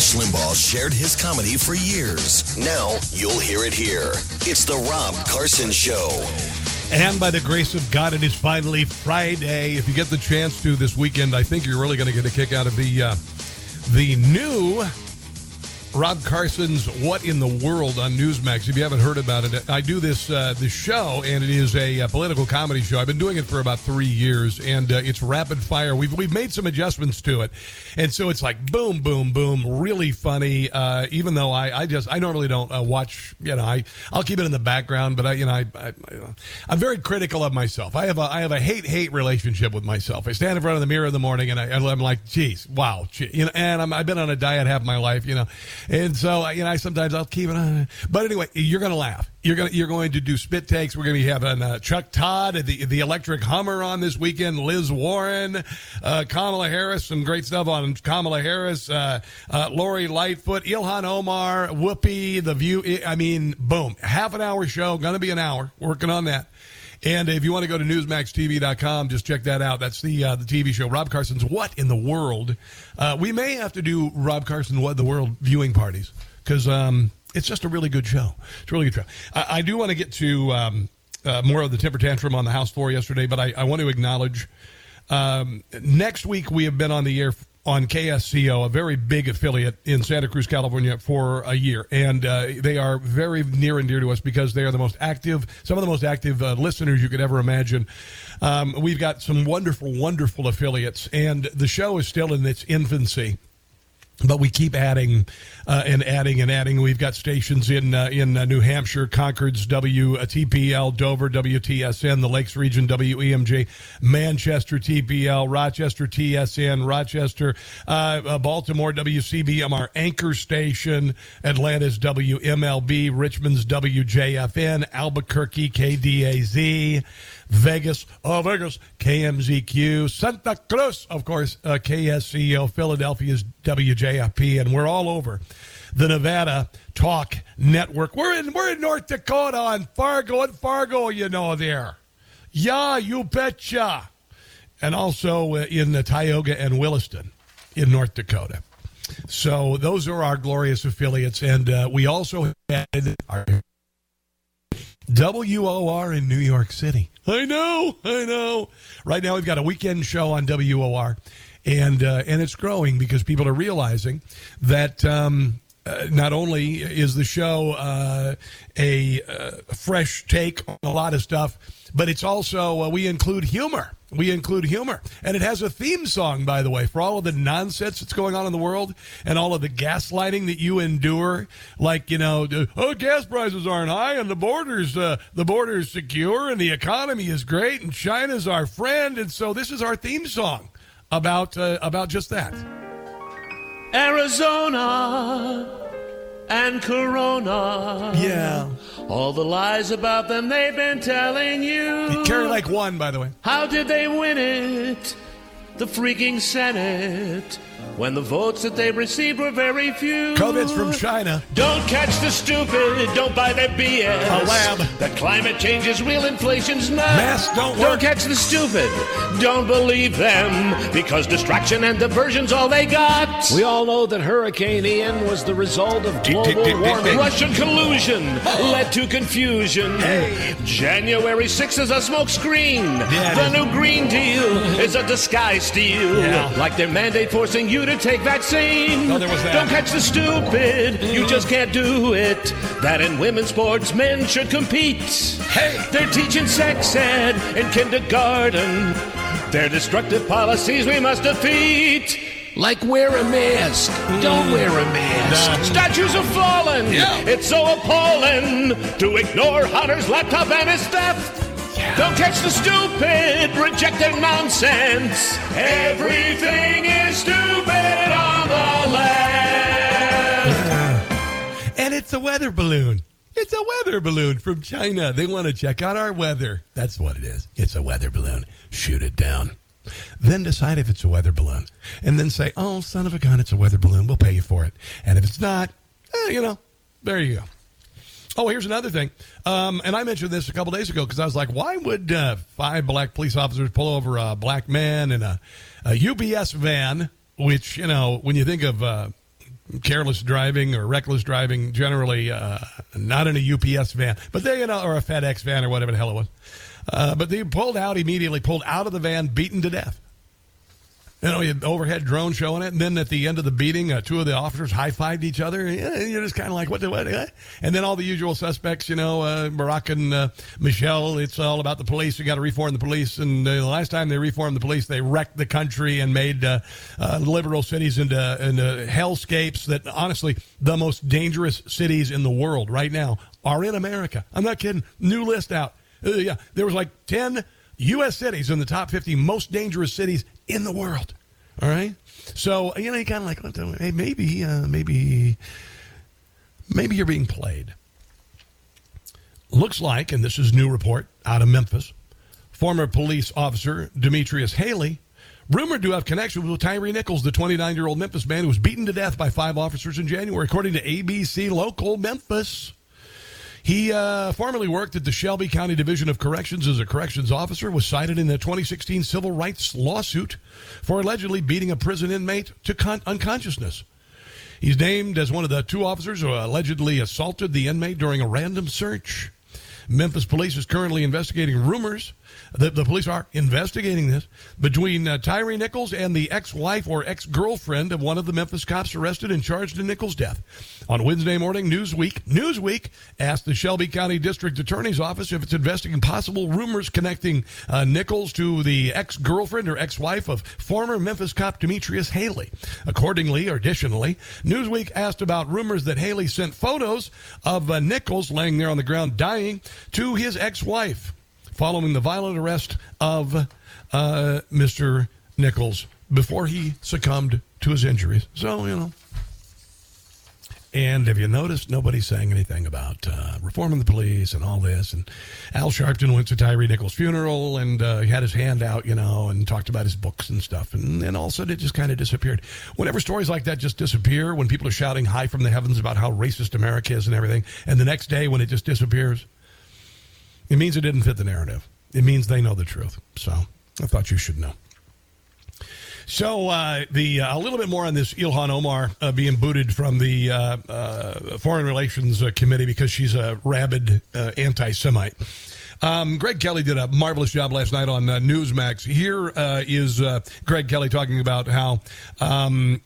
Rush Limbaugh shared his comedy for years. Now you'll hear it here. It's The Rob Carson Show. And by the grace of God, it is finally Friday. If you get the chance to this weekend, I think you're really going to get a kick out of the uh, the new Rob Carson's "What in the World" on Newsmax. If you haven't heard about it, I do this uh, this show, and it is a, a, political comedy show. I've been doing it for about three years, and uh, it's rapid fire. We've we've made some adjustments to it, and so it's like boom, boom, boom, really funny. Uh, even though I, I just I normally don't uh, watch, you know, I I'll keep it in the background, but I you know I, I I'm very critical of myself. I have a I have a hate hate relationship with myself. I stand in front of the mirror in the morning, and I, I'm like, geez, wow, gee, you know, and I'm, I've been on a diet half my life, you know. And so, you know, I sometimes I'll keep it on. But anyway, you're going to laugh. You're going to, you're going to do spit takes. We're going to be having uh, Chuck Todd, the, the electric Hummer on this weekend, Liz Warren, uh, Kamala Harris, some great stuff on Kamala Harris, uh, uh, Lori Lightfoot, Ilhan Omar, Whoopi, The View. I mean, boom. Half an hour show, going to be an hour. Working on that. And if you want to go to newsmaxtv.com, just check that out. That's the uh, the TV show. Rob Carson's What in the World. Uh, we may have to do Rob Carson What in the World viewing parties because um, it's just a really good show. It's a really good show. I, I do want to get to um, uh, more of the temper tantrum on the House floor yesterday, but I, I want to acknowledge um, next week we have been on the air on KSCO, a very big affiliate in Santa Cruz, California, for a year. And uh, they are very near and dear to us because they are the most active, some of the most active uh, listeners you could ever imagine. Um, we've got some wonderful, wonderful affiliates, and the show is still in its infancy but we keep adding uh, and adding and adding. We've got stations in uh, in uh, New Hampshire, Concord's WTPL, Dover WTSN, the Lakes Region WEMJ, Manchester TPL, Rochester TSN, Rochester, uh, uh, Baltimore WCBM, our anchor station, Atlanta's WMLB, Richmond's WJFN, Albuquerque KDAZ. Vegas, oh, Vegas, KMZQ, Santa Cruz, of course, uh, KSCO, Philadelphia's WJFP, and we're all over the Nevada Talk Network. We're in, we're in North Dakota on Fargo and Fargo, you know, there. Yeah, you betcha. And also uh, in the Tioga and Williston in North Dakota. So those are our glorious affiliates. And uh, we also had our WOR in New York City. I know, I know. Right now, we've got a weekend show on WOR, and uh, and it's growing because people are realizing that. Um, uh, not only is the show uh, a uh, fresh take on a lot of stuff, but it's also uh, we include humor. We include humor, and it has a theme song, by the way, for all of the nonsense that's going on in the world and all of the gaslighting that you endure. Like you know, oh, gas prices aren't high, and the borders the borders secure, and the economy is great, and China's our friend, and so this is our theme song about about just that. Arizona and Corona. Yeah. All the lies about them they've been telling you. Carry like one, by the way. How did they win it? The freaking Senate when the votes that they received were very few. COVID's from China. Don't catch the stupid, don't buy their BS. A lab. That climate change is real, inflation's not. Masks don't work. Don't catch the stupid, don't believe them, because distraction and diversion's all they got. We all know that Hurricane Ian was the result of global warming. Russian collusion led to confusion. Hey. January 6th is a smokescreen. Yeah, the new Green Deal is a disguise steal. Yeah. Like their mandate forcing you to take vaccine. Oh, there was that. Don't catch the stupid. Mm-hmm. You just can't do it. That in women's sports, men should compete. Hey. They're teaching sex ed in kindergarten. Their destructive policies we must defeat. Like wear a mask. Mm. Don't wear a mask. Nah. Statues have fallen. Yeah. It's so appalling to ignore Hunter's laptop and his theft. Don't catch the stupid, reject their nonsense. Everything is stupid on the left. And it's a weather balloon. It's a weather balloon from China. They want to check out our weather. That's what it is. It's a weather balloon. Shoot it down. Then decide if it's a weather balloon. And then say, oh, son of a gun, it's a weather balloon. We'll pay you for it. And if it's not, eh, you know, there you go. Oh, here's another thing. Um, and I mentioned this a couple days ago because I was like, why would uh, five black police officers pull over a black man in a, a UPS van, which, you know, when you think of uh, careless driving or reckless driving, generally uh, not in a UPS van, but they, you know, or a FedEx van or whatever the hell it was. Uh, but they pulled out immediately, pulled out of the van, beaten to death. You know, you overhead drone showing it, and then at the end of the beating, uh, two of the officers high fived each other. And you're just kind of like, what the what? Eh? And then all the usual suspects, you know, uh, Barack and uh, Michelle. It's all about the police. You got to reform the police. And uh, the last time they reformed the police, they wrecked the country and made uh, uh, liberal cities into into hellscapes. That honestly, the most dangerous cities in the world right now are in America. I'm not kidding. New list out. yeah, there was like ten U.S. cities in the top 50 most dangerous cities in the world. All right. So you know, you kind of like, hey, maybe, uh, maybe, maybe you're being played. Looks like, and this is new report out of Memphis, former police officer Demetrius Haley, rumored to have connections with Tyre Nichols, the 29 year old Memphis man who was beaten to death by five officers in January, according to ABC Local Memphis. He uh, formerly worked at the Shelby County Division of Corrections as a corrections officer, was cited in the 2016 civil rights lawsuit for allegedly beating a prison inmate to con- unconsciousness. He's named as one of the two officers who allegedly assaulted the inmate during a random search. Memphis police is currently investigating rumors the, the police are investigating this between uh, Tyre Nichols and the ex-wife or ex-girlfriend of one of the Memphis cops arrested and charged in Nichols' death. On Wednesday morning, Newsweek Newsweek asked the Shelby County District Attorney's Office if it's investigating possible rumors connecting uh, Nichols to the ex-girlfriend or ex-wife of former Memphis cop Demetrius Haley. Accordingly, or additionally, Newsweek asked about rumors that Haley sent photos of uh, Nichols laying there on the ground dying to his ex-wife following the violent arrest of uh, Mr. Nichols before he succumbed to his injuries. So, you know. And have you noticed nobody's saying anything about uh, reforming the police and all this? And Al Sharpton went to Tyre Nichols' funeral and uh, he had his hand out, you know, and talked about his books and stuff. And then all of a sudden it just kind of disappeared. Whenever stories like that just disappear, when people are shouting high from the heavens about how racist America is and everything, and the next day when it just disappears, it means it didn't fit the narrative. It means they know the truth. So I thought you should know. So uh, the uh, a little bit more on this Ilhan Omar uh, being booted from the uh, uh, Foreign Relations uh, Committee because she's a rabid anti-Semite. Um, Greg Kelly did a marvelous job last night on Newsmax. Here is Greg Kelly talking about how um,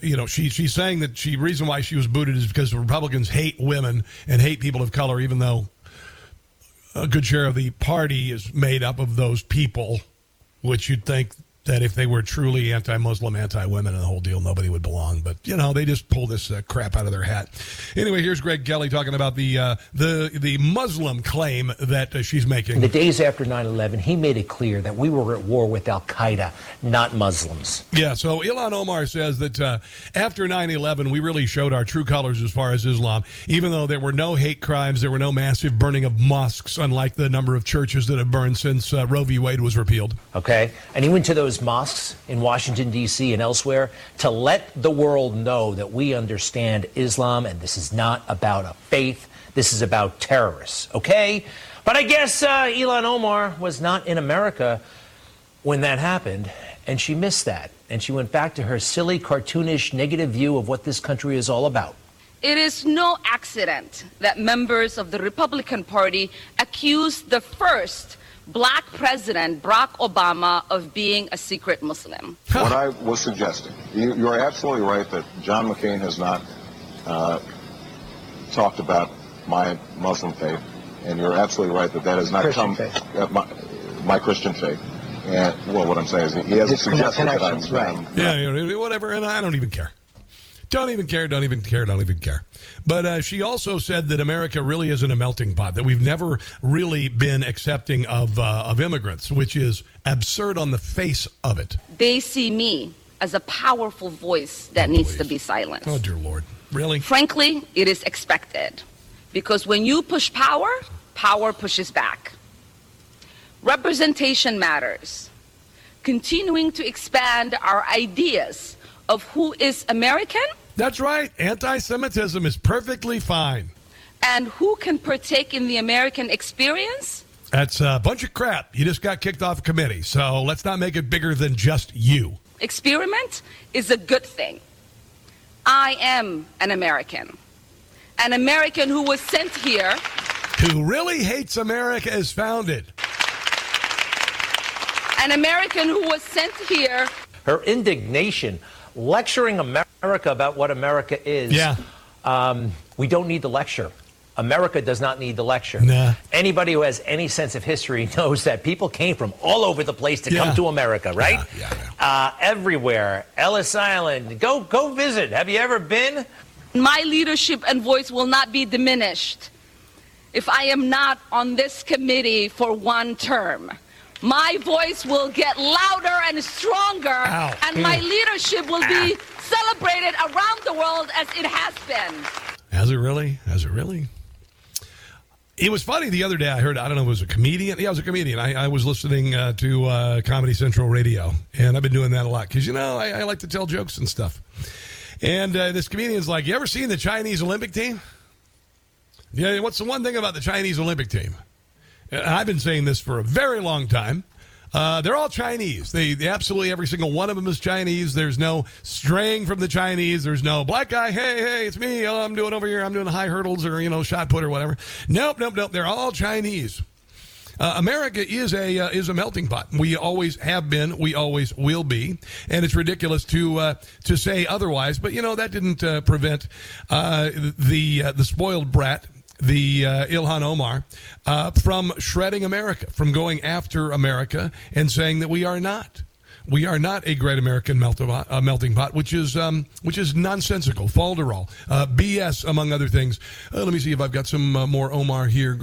you know she she's saying that she reason why she was booted is because Republicans hate women and hate people of color, even though a good share of the party is made up of those people, which you'd think that if they were truly anti-Muslim, anti-women, and the whole deal, nobody would belong. But you know, they just pull this uh, crap out of their hat. Anyway, here's Greg Kelly talking about the uh, the the Muslim claim that uh, she's making. In the days after 9/11, he made it clear that we were at war with Al Qaeda, not Muslims. Yeah. So Ilhan Omar says that uh, after 9/11, we really showed our true colors as far as Islam. Even though there were no hate crimes, there were no massive burning of mosques, unlike the number of churches that have burned since uh, Roe v. Wade was repealed. Okay, and he went to those mosques in Washington, D.C. and elsewhere to let the world know that we understand Islam and this is not about a faith. This is about terrorists, okay? But I guess uh, Ilhan Omar was not in America when that happened, and she missed that. And she went back to her silly, cartoonish, negative view of what this country is all about. It is no accident that members of the Republican Party accused the first black president Barack Obama of being a secret Muslim. what I was suggesting, you, you, are absolutely right that John McCain has not uh, talked about my Muslim faith, and you're absolutely right that that has not Christian come uh, my, my, Christian faith. And well, what I'm saying is he hasn't suggested that I'm, right. yeah, whatever, and I don't even care. Don't even care, don't even care, don't even care. But uh, she also said that America really isn't a melting pot, that we've never really been accepting of, uh, of immigrants, which is absurd on the face of it. They see me as a powerful voice that oh, needs please. to be silenced. Oh, dear Lord. Really? Frankly, it is expected. Because when you push power, power pushes back. Representation matters. Continuing to expand our ideas of who is American that's right. Anti Semitism is perfectly fine. And who can partake in the American experience? That's a bunch of crap. You just got kicked off a committee, so let's not make it bigger than just you. Experiment is a good thing. I am an American. An American who was sent here. Who really hates America as founded. An American who was sent here. Her indignation, lecturing America about what America is. Yeah. Um, we don't need the lecture. America does not need the lecture. Nah. Anybody who has any sense of history knows that people came from all over the place to Yeah. come to America, right? Yeah, yeah, yeah. Uh, everywhere. Ellis Island. Go, go visit. Have you ever been? My leadership and voice will not be diminished if I am not on this committee for one term. My voice will get louder and stronger, Ow. and my Mm. leadership will be celebrated around the world as it has been. Has it really? Has it really? It was funny the other day. I heard, I don't know, it was a comedian. Yeah, it was a comedian. I, I was listening uh, to uh, Comedy Central Radio, and I've been doing that a lot because, you know, I, I like to tell jokes and stuff. And uh, this comedian's like, You ever seen the Chinese Olympic team? Yeah, what's the one thing about the Chinese Olympic team? I've been saying this for a very long time. Uh, they're all Chinese. They, they absolutely every single one of them is Chinese. There's no straying from the Chinese. There's no black guy. Hey, hey, it's me. Oh, I'm doing over here. I'm doing high hurdles or you know shot put or whatever. Nope, nope, nope. They're all Chinese. Uh, America is a uh, is a melting pot. We always have been. We always will be. And it's ridiculous to uh, to say otherwise. But you know that didn't uh, prevent uh, the uh, the spoiled brat. The uh, Ilhan Omar uh, from shredding America, from going after America and saying that we are not. We are not a great American melting pot, uh, melting pot which is um, which is nonsensical, falderall, uh, BS, among other things. Uh, let me see if I've got some uh, more Omar here.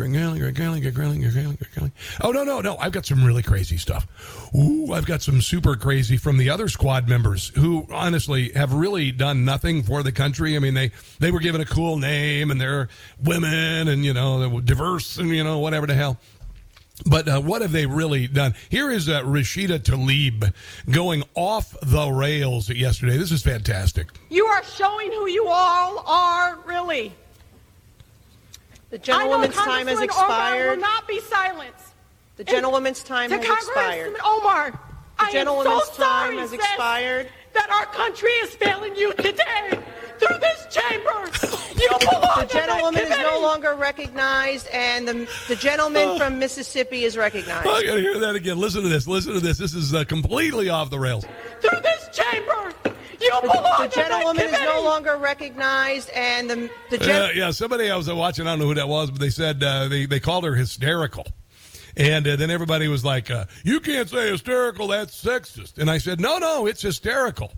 Oh no no no! I've got some really crazy stuff. Ooh, I've got some super crazy from the other squad members who honestly have really done nothing for the country. I mean, they they were given a cool name and they're women and you know they're diverse and you know whatever the hell. But uh, what have they really done? Here is uh, Rashida Tlaib going off the rails yesterday. This is fantastic. You are showing who you all are, really. The gentlewoman's time has Congresswoman Omar will expired. not be silenced. The gentlewoman's time has Congresswoman expired. Omar, I gentlewoman's am so time sorry, has expired. that our country is failing you today through this chamber. You belong The gentlewoman is no longer recognized, and the, the gentleman from Mississippi is recognized. I got to hear that again. Listen to this. Listen to this. This is uh, completely off the rails. through this chamber. You belong The that gentlewoman is no longer recognized, and the, the gen- Uh, yeah, somebody I was watching, I don't know who that was, but they said uh, they, they called her hysterical. And uh, then everybody was like, uh, You can't say hysterical, that's sexist. And I said, No, no, it's hysterical.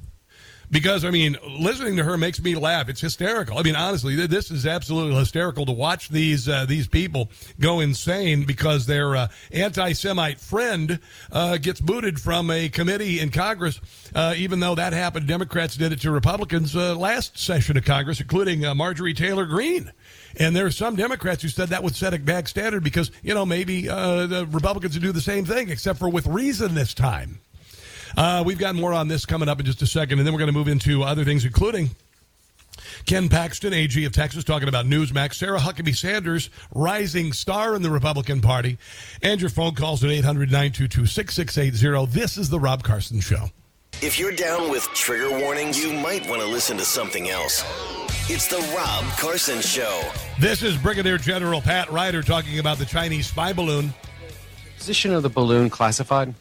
Because, I mean, listening to her makes me laugh. It's hysterical. I mean, honestly, this is absolutely hysterical to watch these uh, these people go insane because their uh, anti Semite friend uh, gets booted from a committee in Congress, uh, even though that happened. Democrats did it to Republicans uh, last session of Congress, including uh, Marjorie Taylor Greene. And there are some Democrats who said that would set a bad standard because, you know, maybe the Republicans would do the same thing, except for with reason this time. Uh, we've got more on this coming up in just a second, and then we're going to move into other things, including Ken Paxton, AG of Texas, talking about Newsmax. Sarah Huckabee Sanders, rising star in the Republican Party. And your phone calls at 800 922 6680. This is The Rob Carson Show. If you're down with trigger warnings, you might want to listen to something else. It's the Rob Carson Show. This is Brigadier General Pat Ryder talking about the Chinese spy balloon. Position of the balloon classified?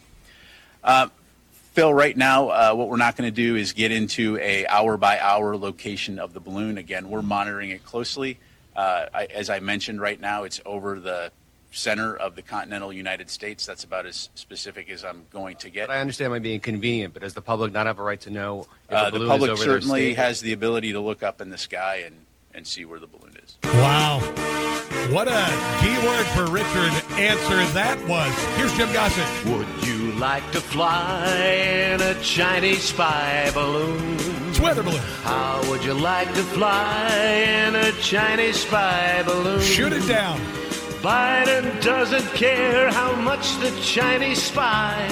Phil, right now, uh, what we're not going to do is get into a hour by hour location of the balloon. Again, we're monitoring it closely. Uh, I, as I mentioned, right now it's over the center of the continental United States. That's about as specific as I'm going to get. But I understand my being convenient, but does the public not have a right to know if Uh, the the public is over certainly state? has the ability to look up in the sky and, and see where the balloon is. Wow. What a keyword for Richard answer that was. Here's Jim Gossett. Would you like to fly in a Chinese spy balloon? It's weather balloon. How would you like to fly in a Chinese spy balloon? Shoot it down. Biden doesn't care how much the Chinese spy,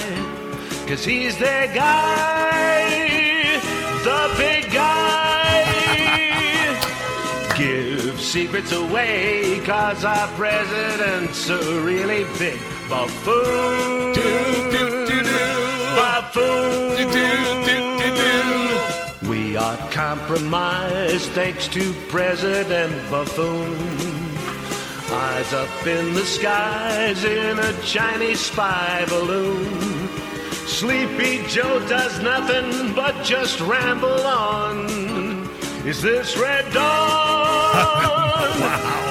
cause he's their guy, the big guy. Give secrets away, cause our president's a really big buffoon. Do, do, Buffoon. We fiat compromise thanks to President Buffoon. Eyes up in the skies in a Chinese spy balloon. Sleepy Joe does nothing but just ramble on. Is this Red Dawn?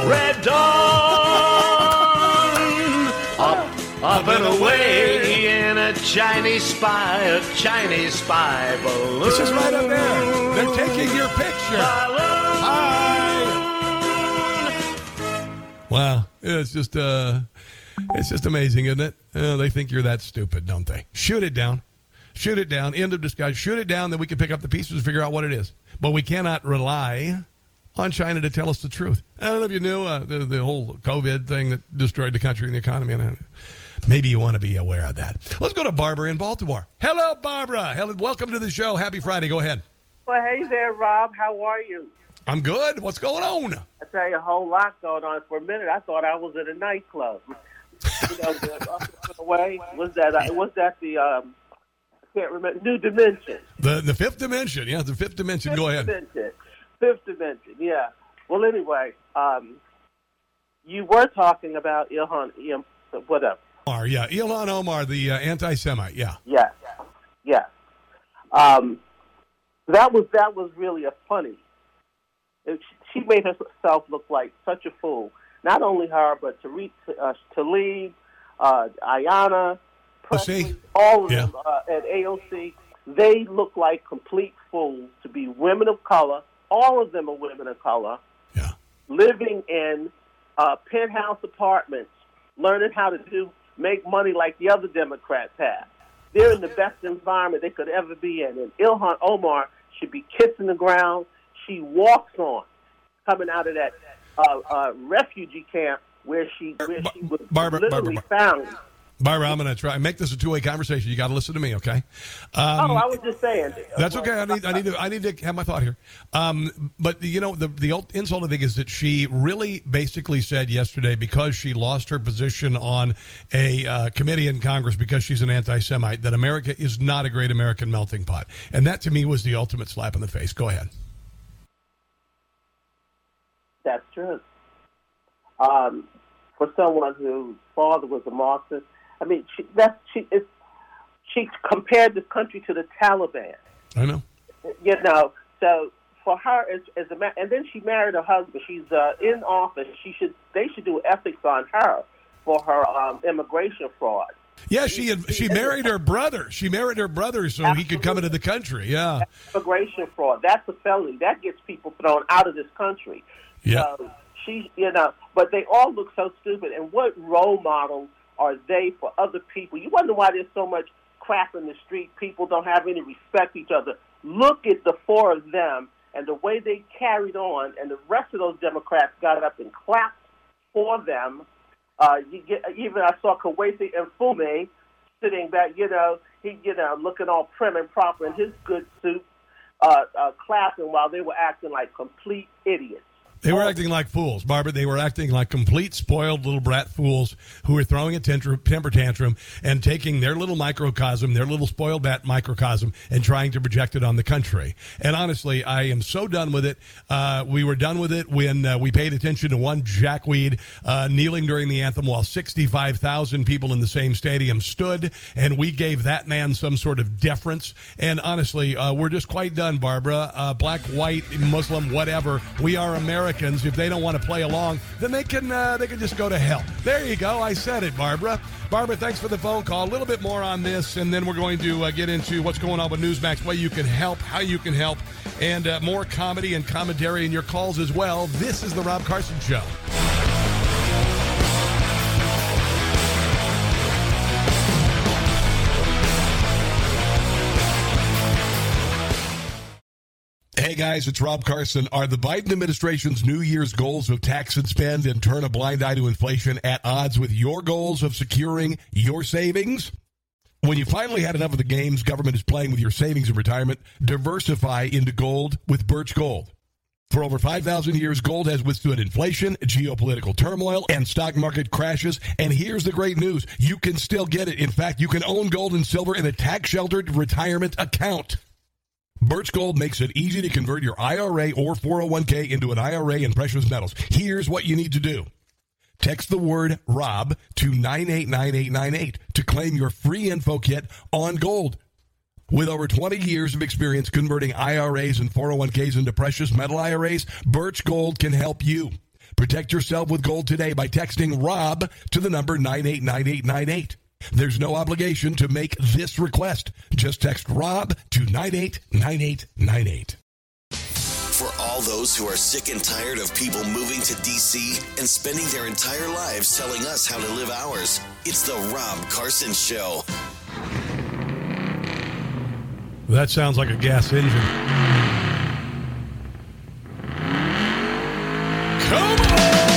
Red Dawn! Up, and away in a Chinese spy, a Chinese spy balloon. This is right up there. They're taking your picture. Hi. Wow, it's just uh, it's just amazing, isn't it? Uh, they think you're that stupid, don't they? Shoot it down, shoot it down. End of discussion. Shoot it down, then we can pick up the pieces and figure out what it is. But we cannot rely on China to tell us the truth. I don't know if you knew uh, the the whole COVID thing that destroyed the country and the economy. And maybe you want to be aware of that. Let's go to Barbara in Baltimore. Hello, Barbara. Hello, welcome to the show. Happy Friday. Go ahead. Well, hey there, Rob. How are you? I'm good. What's going on? I tell you a whole lot going on. For a minute, I thought I was at a nightclub. you know, the, away was that uh, was that the um, I can't remember New Dimension. The the fifth dimension. Yeah, the fifth dimension. Fifth Go ahead. Dimension. Fifth dimension. Yeah. Well, anyway, um, you were talking about Ilhan, whatever. Omar, yeah, Ilhan Omar, the uh, anti-Semite. Yeah. Yes. Yes. Um, that was that was really a funny. It, she made herself look like such a fool. Not only her, but Tariq, uh, Tlaib, uh, Ayanna, Pressley, all of Yeah. them uh, at AOC. They look like complete fools to be women of color. All of them are women of color. Yeah. Living in uh, penthouse apartments, learning how to do make money like the other Democrats have. They're in the best environment they could ever be in. And Ilhan Omar should be kissing the ground. She walks on coming out of that uh, uh, refugee camp where she where she was Barbara- literally Barbara- found. Barbara, I'm going to try make this a two way conversation. You got to listen to me, okay? Um, oh, I was just saying. That's okay. I need, I need to I need to have my thought here. Um, but you know the the ult- insulting thing is that she really basically said yesterday because she lost her position on a uh, committee in Congress because she's an anti-Semite that America is not a great American melting pot, and that to me was the ultimate slap in the face. Go ahead. That's true. Um, for someone whose father was a Marxist, I mean, she, that's she. It's, she compared this country to the Taliban. I know. You know, so for her as, as a ma- and then she married her husband. She's uh, in office. She should they should do ethics on her for her um, immigration fraud. Yeah, she had, she married her brother. She married her brother so he could come into the country. Yeah. Immigration fraud. That's a felony. That gets people thrown out of this country. Yeah. So she, you know, but they all look so stupid. And what role models are they for other people? You wonder why there's so much crap in the street. People don't have any respect for each other. Look at the four of them and the way they carried on, and the rest of those Democrats got up and clapped for them. Uh, you get, even I saw Kawesi and Fume sitting back, you know, he, you know, looking all prim and proper in his good suit, uh, uh, clapping while they were acting like complete idiots. They were acting like fools, Barbara. They were acting like complete spoiled little brat fools who were throwing a temper tantrum and taking their little microcosm, their little spoiled bat microcosm, and trying to project it on the country. And honestly, I am so done with it. Uh, we were done with it when uh, we paid attention to one jackweed uh, kneeling during the anthem while 65,000 people in the same stadium stood, and we gave that man some sort of deference. And honestly, uh, we're just quite done, Barbara. Uh, black, white, Muslim, whatever. We are Americans. If they don't want to play along, then they can uh, they can just go to hell. There you go. I said it, Barbara. Barbara, thanks for the phone call. A little bit more on this, and then we're going to uh, get into what's going on with Newsmax, way you can help, how you can help, and uh, more comedy and commentary in your calls as well. This is the Rob Carson Show. Hey guys, it's Rob Carson. Are the Biden administration's New Year's goals of tax and spend and turn a blind eye to inflation at odds with your goals of securing your savings? When you finally had enough of the games government is playing with your savings and retirement, diversify into gold with Birch Gold. For over 5,000 years, gold has withstood inflation, geopolitical turmoil, and stock market crashes. And here's the great news. You can still get it. In fact, you can own gold and silver in a tax sheltered retirement account. Birch Gold makes it easy to convert your IRA or 401k into an IRA in precious metals. Here's what you need to do. Text the word ROB to 989898 to claim your free info kit on gold. With over 20 years of experience converting IRAs and 401ks into precious metal IRAs, Birch Gold can help you. Protect yourself with gold today by texting ROB to the number 989898. There's no obligation to make this request. Just text ROB to 989898. For all those who are sick and tired of people moving to DC and spending their entire lives telling us how to live ours, it's the Rob Carson Show. That sounds like a gas engine. Come on!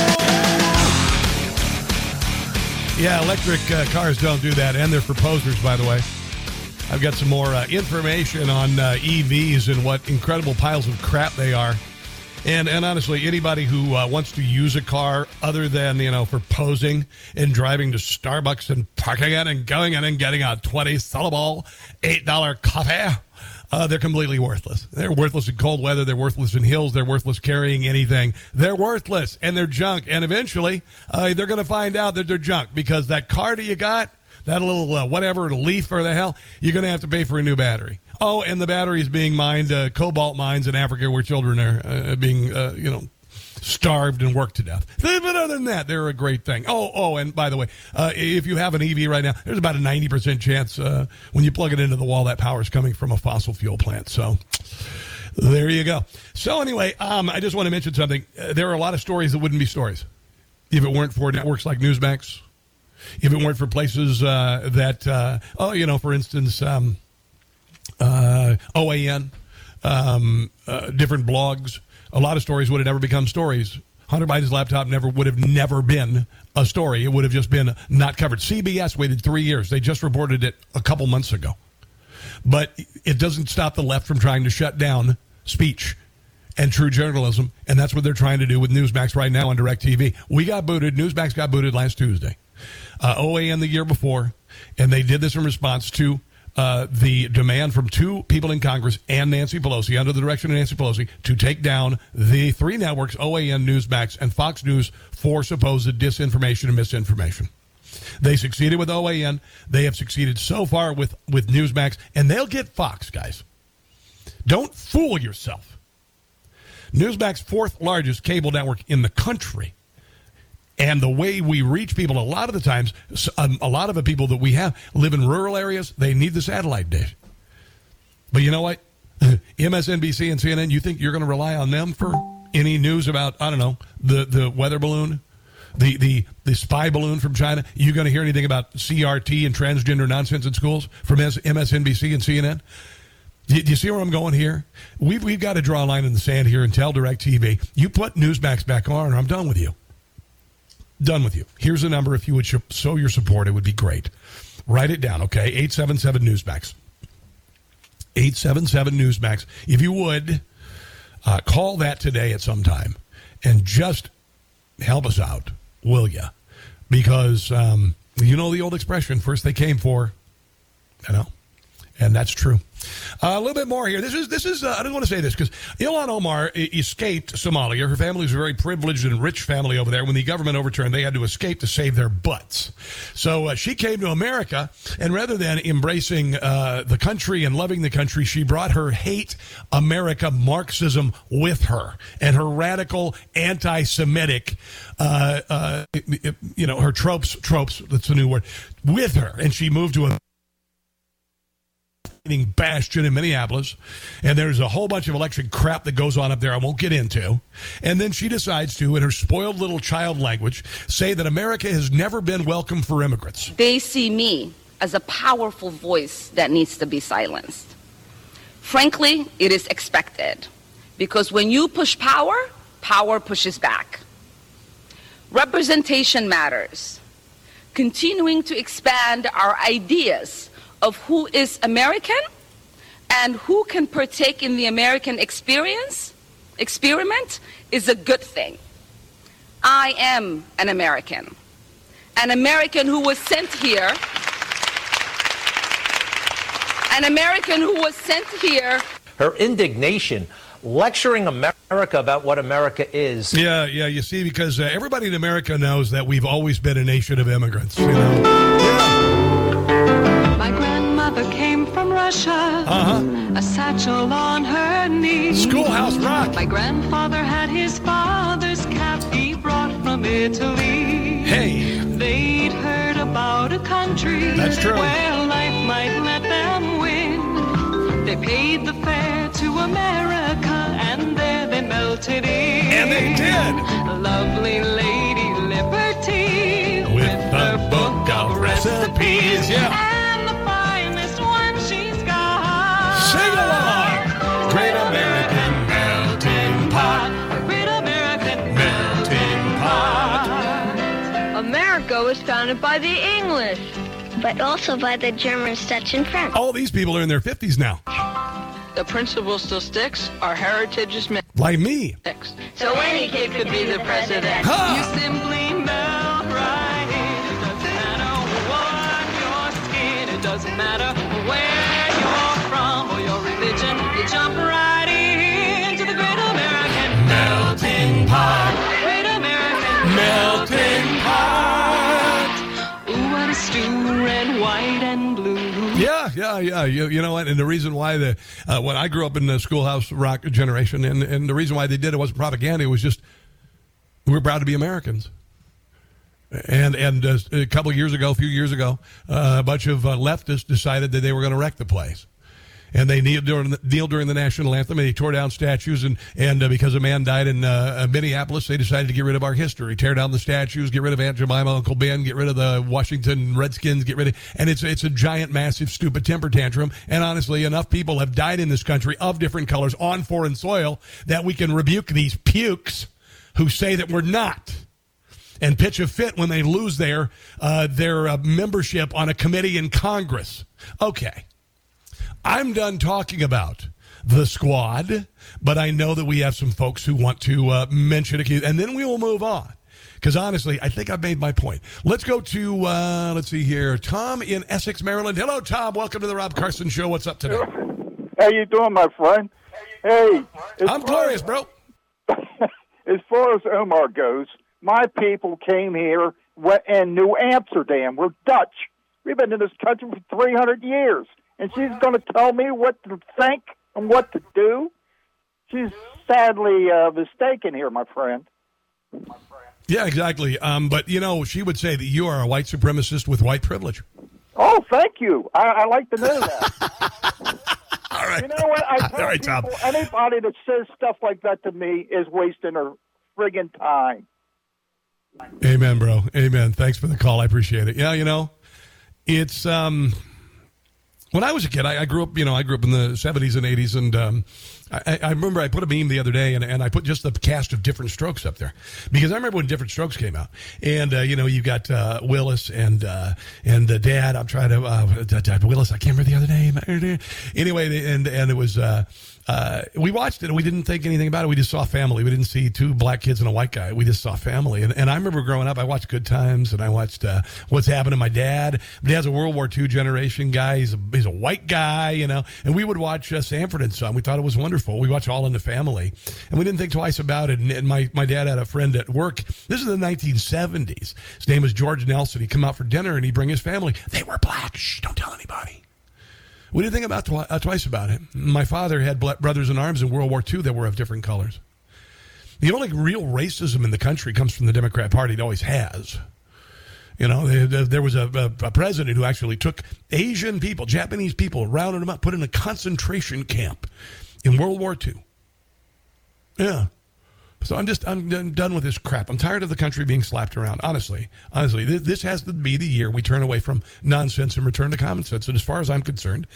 Yeah, electric uh, cars don't do that, and they're for posers, by the way. I've got some more uh, information on uh, EVs and what incredible piles of crap they are. And and honestly, anybody who uh, wants to use a car other than you know for posing and driving to Starbucks and parking it and going in and getting a twenty syllable eight dollar coffee, uh, they're completely worthless. They're worthless in cold weather. They're worthless in hills. They're worthless carrying anything. They're worthless and they're junk. And eventually, uh, they're going to find out that they're junk because that car that you got, that little uh, whatever leaf or the hell, you're going to have to pay for a new battery. Oh, and the battery is being mined, uh, cobalt mines in Africa where children are uh, being, uh, you know, starved and worked to death. But other than that, they're a great thing. Oh, oh, and by the way, uh, if you have an EV right now, there's about a 90% chance uh, when you plug it into the wall, that power is coming from a fossil fuel plant. So there you go. So anyway, um, I just want to mention something. Uh, there are a lot of stories that wouldn't be stories if it weren't for networks like Newsmax, if it weren't for places uh, that, uh, oh, you know, for instance, um, OAN, um, different blogs. A lot of stories would have never become stories. Hunter Biden's laptop never would have never been a story. It would have just been not covered. CBS waited three years. They just reported it a couple months ago. But it doesn't stop the left from trying to shut down speech and true journalism, and that's what they're trying to do with Newsmax right now on DirecTV. We got booted. Newsmax got booted last Tuesday. Uh, OAN the year before, and they did this in response to uh, the demand from two people in Congress and Nancy Pelosi, under the direction of Nancy Pelosi, to take down the three networks, OAN, Newsmax, and Fox News, for supposed disinformation and misinformation. They succeeded with OAN. They have succeeded so far with, with Newsmax, and they'll get Fox, guys. Don't fool yourself. Newsmax, fourth largest cable network in the country and the way we reach people a lot of the times um, a lot of the people that we have live in rural areas they need the satellite dish but you know what? Msnbc and cnn you think you're going to rely on them for any news about i don't know the, the weather balloon? The, the, the spy balloon from china? You going to hear anything about crt and transgender nonsense in schools from msnbc and cnn do you see where I'm going here? We've, we've got to draw a line in the sand here and tell DirecTV, you put Newsmax back on or I'm done with you done with you. Here's a number. If you would show your support, it would be great. Write it down, okay? 877 Newsmax. 877 Newsmax. If you would, uh, call that today at some time and just help us out, will you? Because um, you know the old expression first they came for, you know, and that's true. Uh, a little bit more here. This is this is. Uh, I don't want to say this because Ilhan Omar escaped Somalia. Her family was a very privileged and rich family over there. When the government overturned, they had to escape to save their butts. So uh, she came to America, and rather than embracing uh, the country and loving the country, she brought her hate America Marxism with her and her radical anti-Semitic, uh, uh, you know, her tropes. Tropes. That's a new word. With her, and she moved to a bastion in Minneapolis, and there's a whole bunch of electric crap that goes on up there I won't get into. And then she decides to, in her spoiled little child language, say that America has never been welcome for immigrants. They see me as a powerful voice that needs to be silenced. Frankly, it is expected because when you push power, power pushes back. Representation matters. Continuing to expand our ideas of who is American and who can partake in the American experience, experiment, is a good thing. I am an American, an American who was sent here, an American who was sent here her indignation, lecturing America about what America is. Yeah, yeah. You see, because uh, everybody in America knows that we've always been a nation of immigrants. You know. My Russia. Uh-huh. A satchel on her knee. Schoolhouse rock. My grandfather had his father's cap he brought from Italy. Hey. They'd heard about a country That's true. where life might let them win. They paid the fare to America and there they melted in. And they did. Lovely Lady Liberty With a book of recipes. Yeah. America was founded by the English. but also by the Germans, Dutch, and French. All these people are in their 50s now. The principle still sticks. Our heritage is mixed. Like me. mixed. So any kid could be the president. Ha! You simply melt right in. It doesn't matter what your skin. It doesn't matter where you're from or your religion. You jump right into the great American Melting pot. Great American Melting white, and blue. Yeah, yeah, yeah. You, you know what? And the reason why the uh, when I grew up in the schoolhouse rock generation, and, and the reason why they did it wasn't propaganda. It was just we're proud to be Americans. And and uh, a couple years ago, a few years ago, uh, a bunch of uh, leftists decided that they were going to wreck the place. And they kneeled during, the, kneeled during the national anthem, and they tore down statues. And and uh, because a man died in uh, Minneapolis, they decided to get rid of our history, tear down the statues, get rid of Aunt Jemima, Uncle Ben, get rid of the Washington Redskins, get rid of. And it's it's a giant, massive, stupid temper tantrum. And honestly, enough people have died in this country of different colors on foreign soil that we can rebuke these pukes who say that we're not and pitch a fit when they lose their uh, their uh, membership on a committee in Congress. Okay, I'm done talking about the squad, but I know that we have some folks who want to uh, mention it, and then we will move on. Because honestly, I think I've made my point. Let's go to uh, let's see here, Tom in Essex, Maryland. Hello, Tom. Welcome to the Rob Carson Show. What's up today? How you doing, my friend? Hey, I'm glorious, bro. as far as Omar goes, my people came here in New Amsterdam. We're Dutch. We've been in this country for 300 years. And she's going to tell me what to think and what to do? She's sadly uh, mistaken here, my friend. Yeah, exactly. Um, but you know, she would say that you are a white supremacist with white privilege. Oh, thank you. I, I like to know that. All right. You know what? I tell All right, Tom. anybody that says stuff like that to me is wasting their friggin' time. Amen, bro. Amen. Thanks for the call. I appreciate it. Yeah, you know, it's um when I was a kid, I, I grew up, you know, I grew up in the 70s and 80s, and um, I, I remember I put a meme the other day, and, and I put just the cast of Different Strokes up there because I remember when Different Strokes came out, and uh, you know, you got uh, Willis and uh, and uh, Dad. I'm trying to uh, Willis. I can't remember the other name. Anyway, and and it was. Uh, we watched it and we didn't think anything about it. We just saw family. We didn't see two black kids and a white guy. We just saw family. And, and I remember growing up, I watched Good Times and I watched uh, What's Happened to My Dad. My dad's a World War II generation guy. He's a, he's a white guy, you know. And we would watch uh, Sanford and Son. We thought it was wonderful. We watched All in the Family. And we didn't think twice about it. And, and my, my dad had a friend at work. This is the 1970s. His name was George Nelson. He'd come out for dinner and he'd bring his family. They were black. Shh, don't tell anybody. We didn't think about twi- uh, twice about it. My father had brothers in arms in World War II that were of different colors. The only real racism in the country comes from the Democrat Party. It always has. You know, there, was a, a president who actually took Asian people, Japanese people, rounded them up, put in a concentration camp in World War II. Yeah. So I'm just I'm done- with this crap. I'm tired of the country being slapped around. Honestly, honestly, this, this has to be the year we turn away from nonsense and return to common sense. And as far as I'm concerned,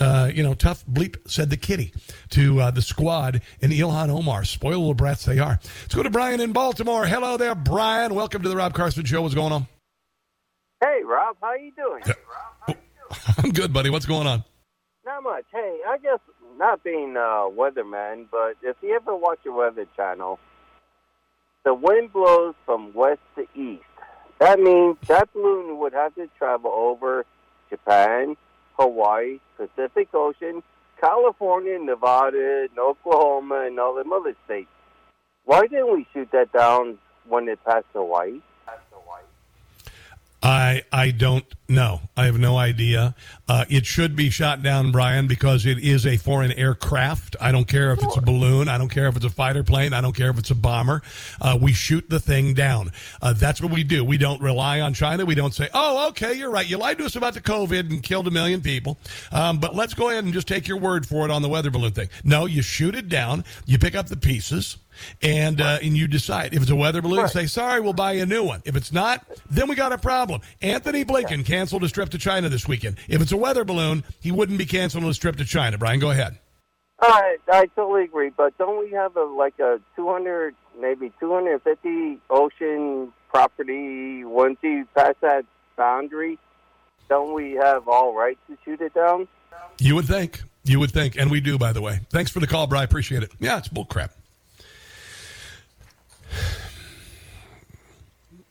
uh, you know, tough bleep said the kitty to uh, the squad and Ilhan Omar. Spoil the brats they are. Let's go to Brian in Baltimore. Hello there, Brian. Welcome to the Rob Carson Show. What's going on? Hey, Rob, how you doing? I'm good, buddy. What's going on? Not much. Hey, I guess not being a weatherman, but if you ever watch a weather channel, the wind blows from west to east. That means that balloon would have to travel over Japan, Hawaii, Pacific Ocean, California, Nevada, and Oklahoma, and all them other states. Why didn't we shoot that down when it passed Hawaii? I I don't know. I have no idea. Uh, it should be shot down, Brian, because it is a foreign aircraft. I don't care if it's a balloon. I don't care if it's a fighter plane. I don't care if it's a bomber. Uh, we shoot the thing down. Uh, that's what we do. We don't rely on China. We don't say, "Oh, okay, you're right. You lied to us about the COVID and killed a million people." Um, but let's go ahead and just take your word for it on the weather balloon thing. No, you shoot it down. You pick up the pieces and uh, and you decide if it's a weather balloon. Right. Say sorry, we'll buy you a new one. If it's not, then we got a problem. Antony Blinken canceled his trip to China this weekend. If it's a weather balloon, he wouldn't be canceling his trip to China. Brian, go ahead. I I totally agree, but don't we have a like a 200, maybe 250 ocean property? Once you pass that boundary, don't we have all rights to shoot it down? You would think. You would think, and we do, by the way. Thanks for the call, Brian. Appreciate it. Yeah, it's bull crap.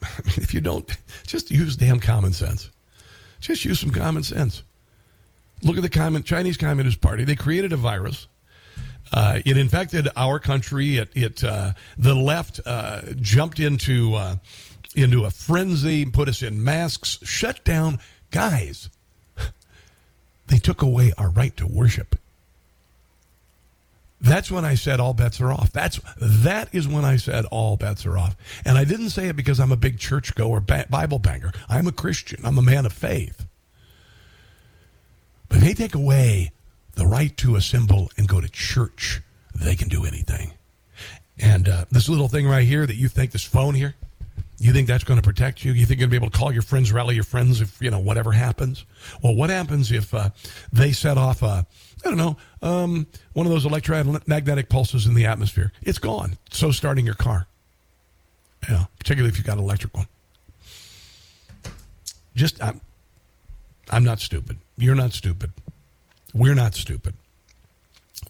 if you don't, just use damn common sense. Just use some common sense. Look at the comment, Chinese Communist Party. They created a virus. Uh, it infected our country. It, it uh, the left uh, jumped into uh, into a frenzy, put us in masks, shut down guys. They took away our right to worship. That's when I said all bets are off. That's that is when I said all bets are off. And I didn't say it because I'm a big church goer, Bible banger. I'm a Christian. I'm a man of faith. But if they take away the right to assemble and go to church, they can do anything. And uh, this little thing right here that you think this phone here, you think that's going to protect you? You think you're going to be able to call your friends, rally your friends if you know whatever happens? Well, what happens if uh, they set off a I don't know, um, one of those electromagnetic pulses in the atmosphere. It's gone. So starting your car. Yeah, particularly if you've got an electric one. Just, I'm, I'm not stupid. You're not stupid. We're not stupid.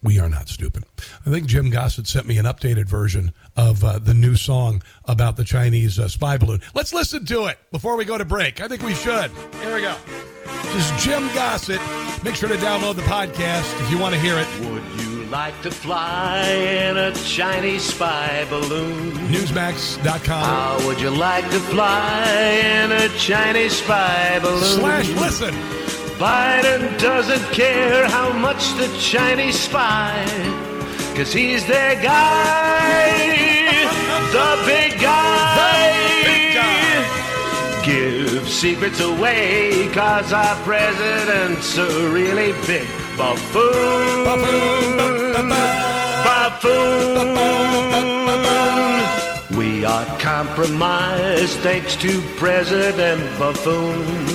We are not stupid. I think Jim Gossett sent me an updated version of uh, the new song about the Chinese uh, spy balloon. Let's listen to it before we go to break. I think we should. Here we go. This is Jim Gossett. Make sure to download the podcast if you want to hear it. Would you like to fly in a Chinese spy balloon? Newsmax.com. How would you like to fly in a Chinese spy balloon? Slash listen. Biden doesn't care how much the Chinese spy, cause he's their guy, the big guy. Give secrets away, cause our president's a really big buffoon. buffoon. Buffoon. We are compromised thanks to President Buffoon.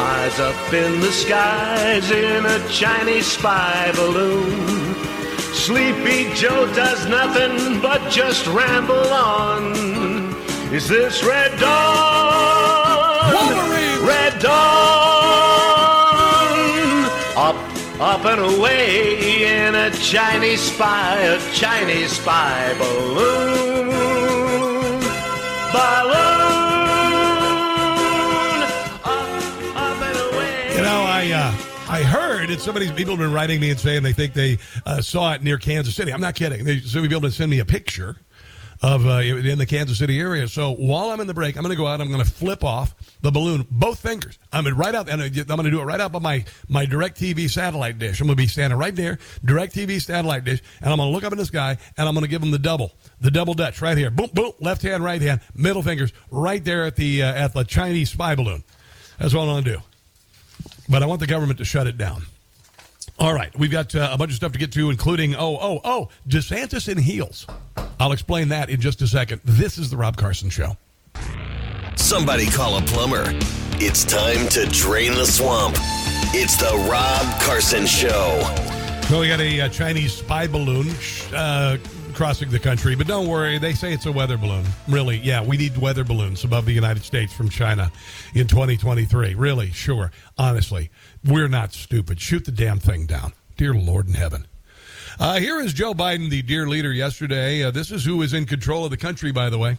Eyes up in the skies in a Chinese spy balloon. Sleepy Joe does nothing but just ramble on. Is this Red Dawn? Wolverine! Red Dawn! Up, up and away in a Chinese spy, a Chinese spy balloon. Balloon! I uh, I heard it's somebody's people have been writing me and saying they think they uh, saw it near Kansas City. I'm not kidding. They should be able to send me a picture of uh, in the Kansas City area. So while I'm in the break, I'm going to go out. I'm going to flip off the balloon, both fingers. I'm gonna right out, and I'm going to do it right out by my my DirecTV satellite dish. I'm going to be standing right there, DirecTV satellite dish, and I'm going to look up in the sky, and I'm going to give them the double, the double Dutch right here. Boom, boom, left hand, right hand, middle fingers, right there at the uh, at the Chinese spy balloon. That's what I'm going to do. But I want the government to shut it down. All right, we've got uh, a bunch of stuff to get to, including oh oh oh DeSantis in heels. I'll explain that in just a second. This is the Rob Carson Show. Somebody call a plumber. It's time to drain the swamp. It's the Rob Carson Show. Well, we got a, uh Chinese spy balloon uh, crossing the country, but don't worry. They say it's a weather balloon. Really, yeah, we need weather balloons above the United States from China in 2023. Really, sure. Honestly, we're not stupid. Shoot the damn thing down. Dear Lord in heaven. Uh, here is Joe Biden, the dear leader yesterday. Uh, this is who is in control of the country, by the way.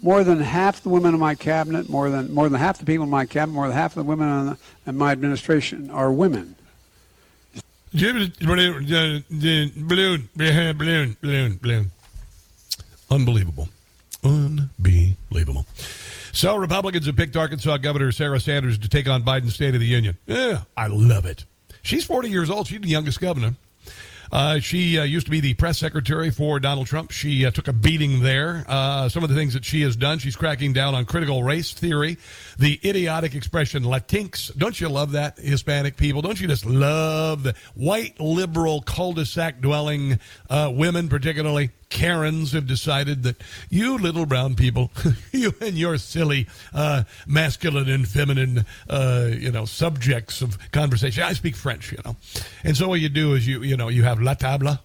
more than half the women in my cabinet, more than more than half the people in my cabinet, more than half the women in, in my administration are women. Balloon, balloon, balloon, balloon, balloon. Unbelievable. Unbelievable. So Republicans have picked Arkansas Governor Sarah Sanders to take on Biden's State of the Union. Yeah, I love it. She's 40 years old. She's the youngest governor. Uh, she uh, used to be the press secretary for Donald Trump. She uh, took a beating there. Uh, some of the things that she has done, she's cracking down on critical race theory, the idiotic expression Latinx. Don't you love that, Hispanic people? Don't you just love the white liberal cul-de-sac dwelling uh, women, particularly Karens, have decided that you little brown people, you and your silly uh, masculine and feminine, you know, subjects of conversation. I speak French, you know, and so what you do is you, you know, you have la table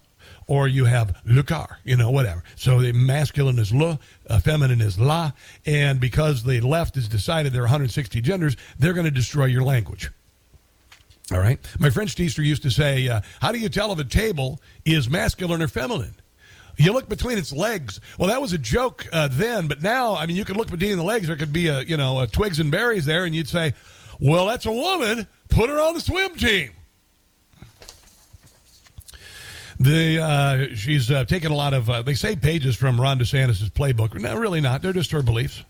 or you have le car, you know, whatever. So the masculine is le, uh, feminine is la, and because the left has decided there are 160 genders, they're going to destroy your language. All right. My French teacher used to say, uh, "How do you tell if a table is masculine or feminine?" You look between its legs. Well, that was a joke uh, then, but now, I mean, you could look between the legs. There could be a, you know, a twigs and berries there, and you'd say, "Well, that's a woman. Put her on the swim team." The uh, she's uh, taken a lot of uh, they say pages from Ron DeSantis' playbook. No, really not. They're just her beliefs.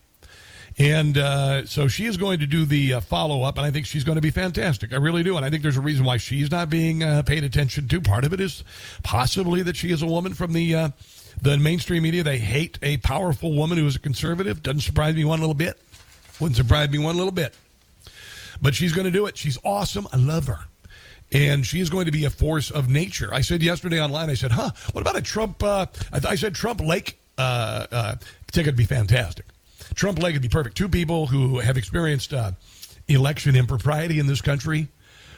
And uh, so she is going to do the uh, follow up, and I think she's going to be fantastic. I really do. And I think there's a reason why she's not being uh, paid attention to. Part of it is possibly that she is a woman from the uh, the mainstream media. They hate a powerful woman who is a conservative. Doesn't surprise me one little bit. Wouldn't surprise me one little bit. But she's going to do it. She's awesome. I love her. And she is going to be a force of nature. I said yesterday online, I said, huh, what about a Trump? Uh, I, th- I said Trump Lake uh, uh, ticket would be fantastic. Trump Lake would be perfect. Two people who have experienced uh, election impropriety in this country,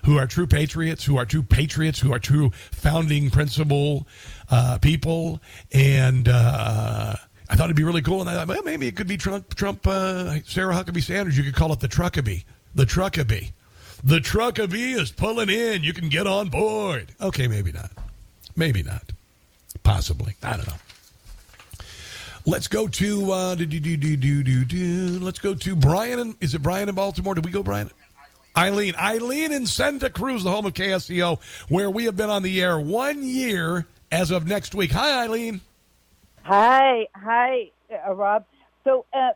who are true patriots, who are true patriots, who are true founding principle uh, people. And uh, I thought it'd be really cool. And I thought, well, maybe it could be Trump, Trump uh, Sarah Huckabee Sanders. You could call it the Truckabee. The Truckabee. The Truckabee is pulling in. You can get on board. Okay, maybe not. Maybe not. Possibly. I don't know. Let's go to uh, do, do, do, do, do, do, do. let's go to Brian. In, is it Brian in Baltimore? Did we go Brian? Eileen. Eileen in Santa Cruz, the home of KSCO, where we have been on the air one year as of next week. Hi, Eileen. Hi, hi, uh, Rob. So uh,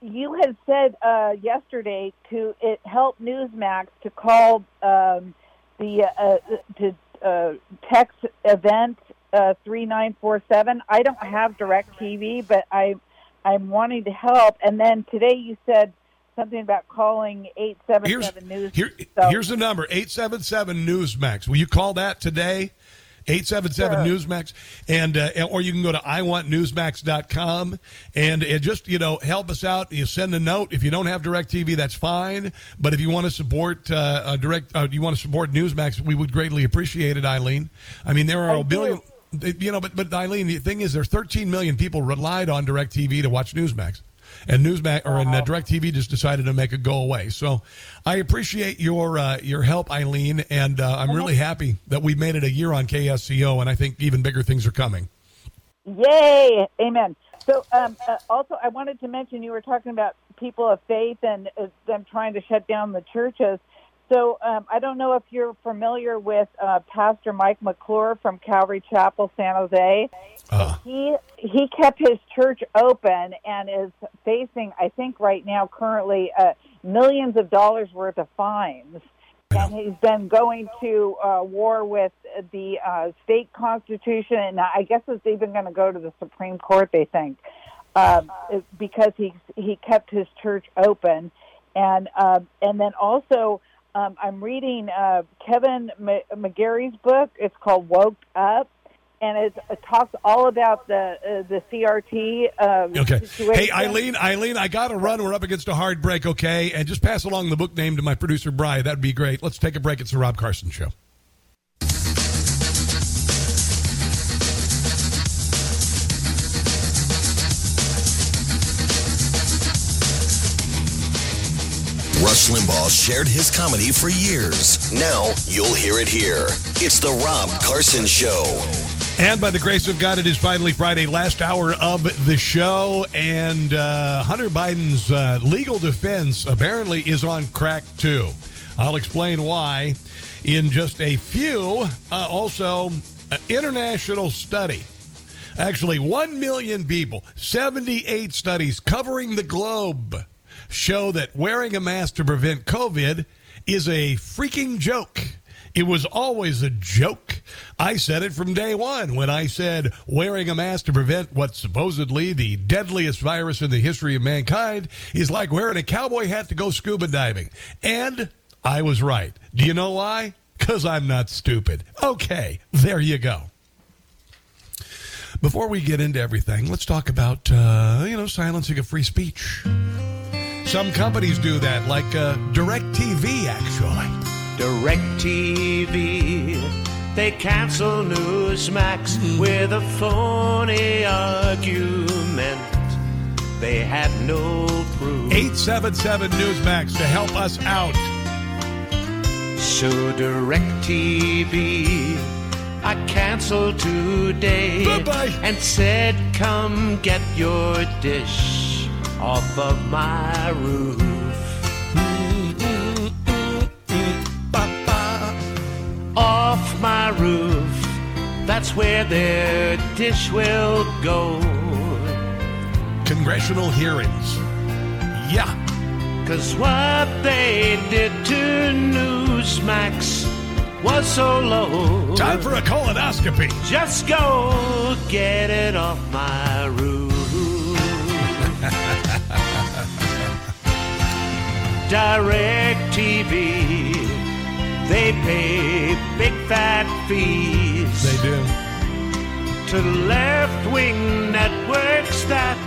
you had said uh, yesterday to it help Newsmax to call um, the uh, to uh, text event uh, three nine four seven. I don't have DirecTV, but I I'm wanting to help. And then today you said something about calling eight seven seven news. Here, so- here's the number eight seven seven Newsmax. Will you call that today? 877 Newsmax and uh, or you can go to iwantnewsmax.com and uh, just you know help us out you send a note if you don't have direct tv that's fine but if you want to support uh, direct uh, you want to support newsmax we would greatly appreciate it eileen i mean there are a billion you know but but eileen the thing is there's 13 million people relied on DirecTV to watch newsmax and Newsmax or and uh, DirecTV just decided to make it go away. So I appreciate your uh, your help, Eileen, and uh, I'm really happy that we made it a year on KSCO, and I think even bigger things are coming. Yay! Amen. So, um, uh, also, I wanted to mention you were talking about people of faith and uh, them trying to shut down the churches. So, um, I don't know if you're familiar with uh, Pastor Mike McClure from Calvary Chapel, San Jose. He he kept his church open and is facing, I think, right now, currently, uh, millions of dollars worth of fines. And he's been going to uh, war with the uh, state constitution, and I guess it's even going to go to the Supreme Court. They think um, because he he kept his church open, and uh, and then also um, I'm reading uh, Kevin M- McGarry's book. It's called Woke Up, and it, it talks all about the uh, the CRT. Um, Okay. situation. Hey, Eileen, Eileen, I got to run. We're up against a hard break, okay? And just pass along the book name to my producer, Brian. That'd be great. Let's take a break. It's the Rob Carson Show. Limbaugh shared his comedy for years. Now you'll hear it here. It's the Rob Carson Show. And by the grace of God, it is finally Friday, last hour of the show. And uh, Hunter Biden's uh, legal defense apparently is on crack, too. I'll explain why in just a few. Uh, also, an international study. Actually, 1 million people, 78 studies covering the globe show that wearing a mask to prevent COVID is a freaking joke. It was always a joke. I said it from day one when I said wearing a mask to prevent what's supposedly the deadliest virus in the history of mankind is like wearing a cowboy hat to go scuba diving. And I was right. Do you know why? Because I'm not stupid. Okay, there you go. Before we get into everything, let's talk about, uh, you know, silencing of free speech. Some companies do that, like uh, DirecTV, actually. DirecTV. They cancel Newsmax with a phony argument. They had no proof. 877 Newsmax to help us out. So DirecTV, I canceled today Bye-bye. and said, "Come get your dish off of my roof." Mm-hmm. Off my roof, that's where their dish will go. Congressional hearings. Yeah. Cause what they did to Newsmax was so low. Time for a colonoscopy. Just go get it off my roof. Direct TV, they pay big fat fees They do. to left wing networks that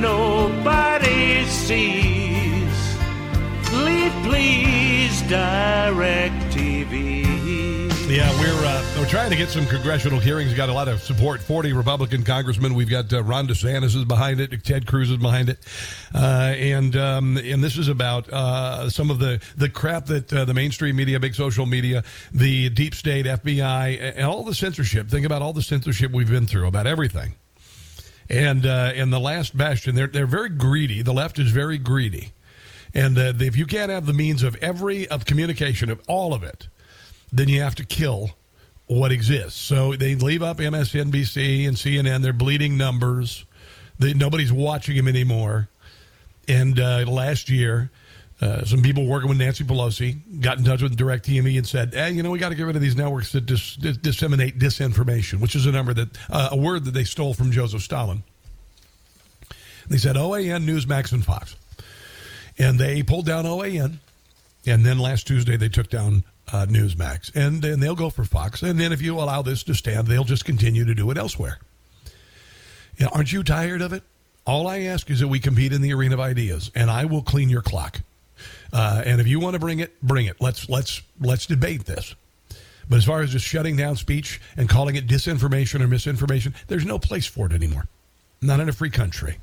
nobody sees. Leave, please, direct TV. Yeah, we're uh, we're trying to get some congressional hearings. We've Got a lot of support. Forty Republican congressmen. We've got uh, Ron DeSantis is behind it. Ted Cruz is behind it, uh, and um, and this is about uh, some of the the crap that uh, the mainstream media, big social media, the deep state, FBI, and all the censorship. Think about all the censorship we've been through about everything. And uh, and the last bastion, they're they're very greedy. The left is very greedy, and uh, if you can't have the means of every of communication of all of it, then you have to kill what exists. So they leave up MSNBC and CNN. They're bleeding numbers. They, nobody's watching them anymore. And uh, last year, uh, some people working with Nancy Pelosi got in touch with DirecTV and said, "Hey, you know, we got to get rid of these networks that dis- dis- disseminate disinformation," which is a number that uh, a word that they stole from Joseph Stalin. They said OAN, Newsmax, and Fox, and they pulled down OAN, and then last Tuesday they took down uh, Newsmax, and and they'll go for Fox, and then if you allow this to stand, they'll just continue to do it elsewhere. Yeah, aren't you tired of it? All I ask is that we compete in the arena of ideas, and I will clean your clock. Uh, and if you want to bring it, bring it. Let's let's let's debate this. But as far as just shutting down speech and calling it disinformation or misinformation, there's no place for it anymore. Not in a free country.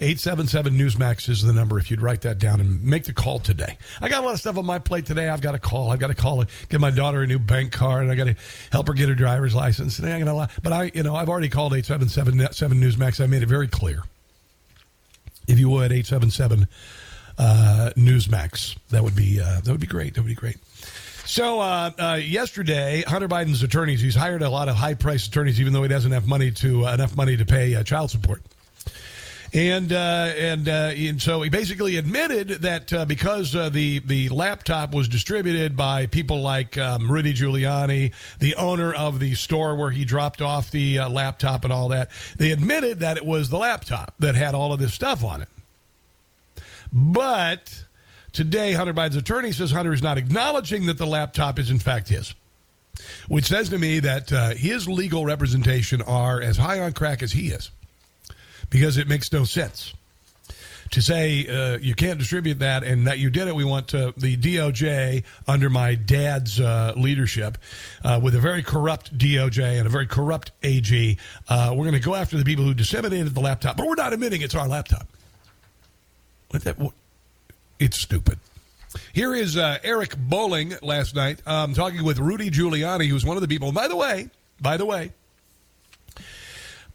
877 Newsmax is the number if you'd write that down and make the call today. I got a lot of stuff on my plate today. I've got to call. I've got to call and get my daughter a new bank card. And I got to help her get her driver's license. And I but I, you know, I've already called 877 Newsmax. I made it very clear. If you would, 877 uh, Newsmax. That would be uh, that would be great. That would be great. So uh, uh, yesterday, Hunter Biden's attorneys, he's hired a lot of high-priced attorneys, even though he doesn't have money to uh, enough money to pay uh, child support. And uh, and, uh, and so he basically admitted that uh, because uh, the the laptop was distributed by people like um, Rudy Giuliani, the owner of the store where he dropped off the uh, laptop and all that, they admitted that it was the laptop that had all of this stuff on it. But today, Hunter Biden's attorney says Hunter is not acknowledging that the laptop is in fact his which says to me that uh, his legal representation are as high on crack as he is because it makes no sense to say uh, you can't distribute that and that you did it. We want to, the DOJ under my dad's uh, leadership uh, with a very corrupt DOJ and a very corrupt AG. Uh, we're going to go after the people who disseminated the laptop, but we're not admitting it's our laptop. That? What? It's stupid. Here is uh, Eric Bolling last night um, talking with Rudy Giuliani, who's one of the people. By the way, by the way,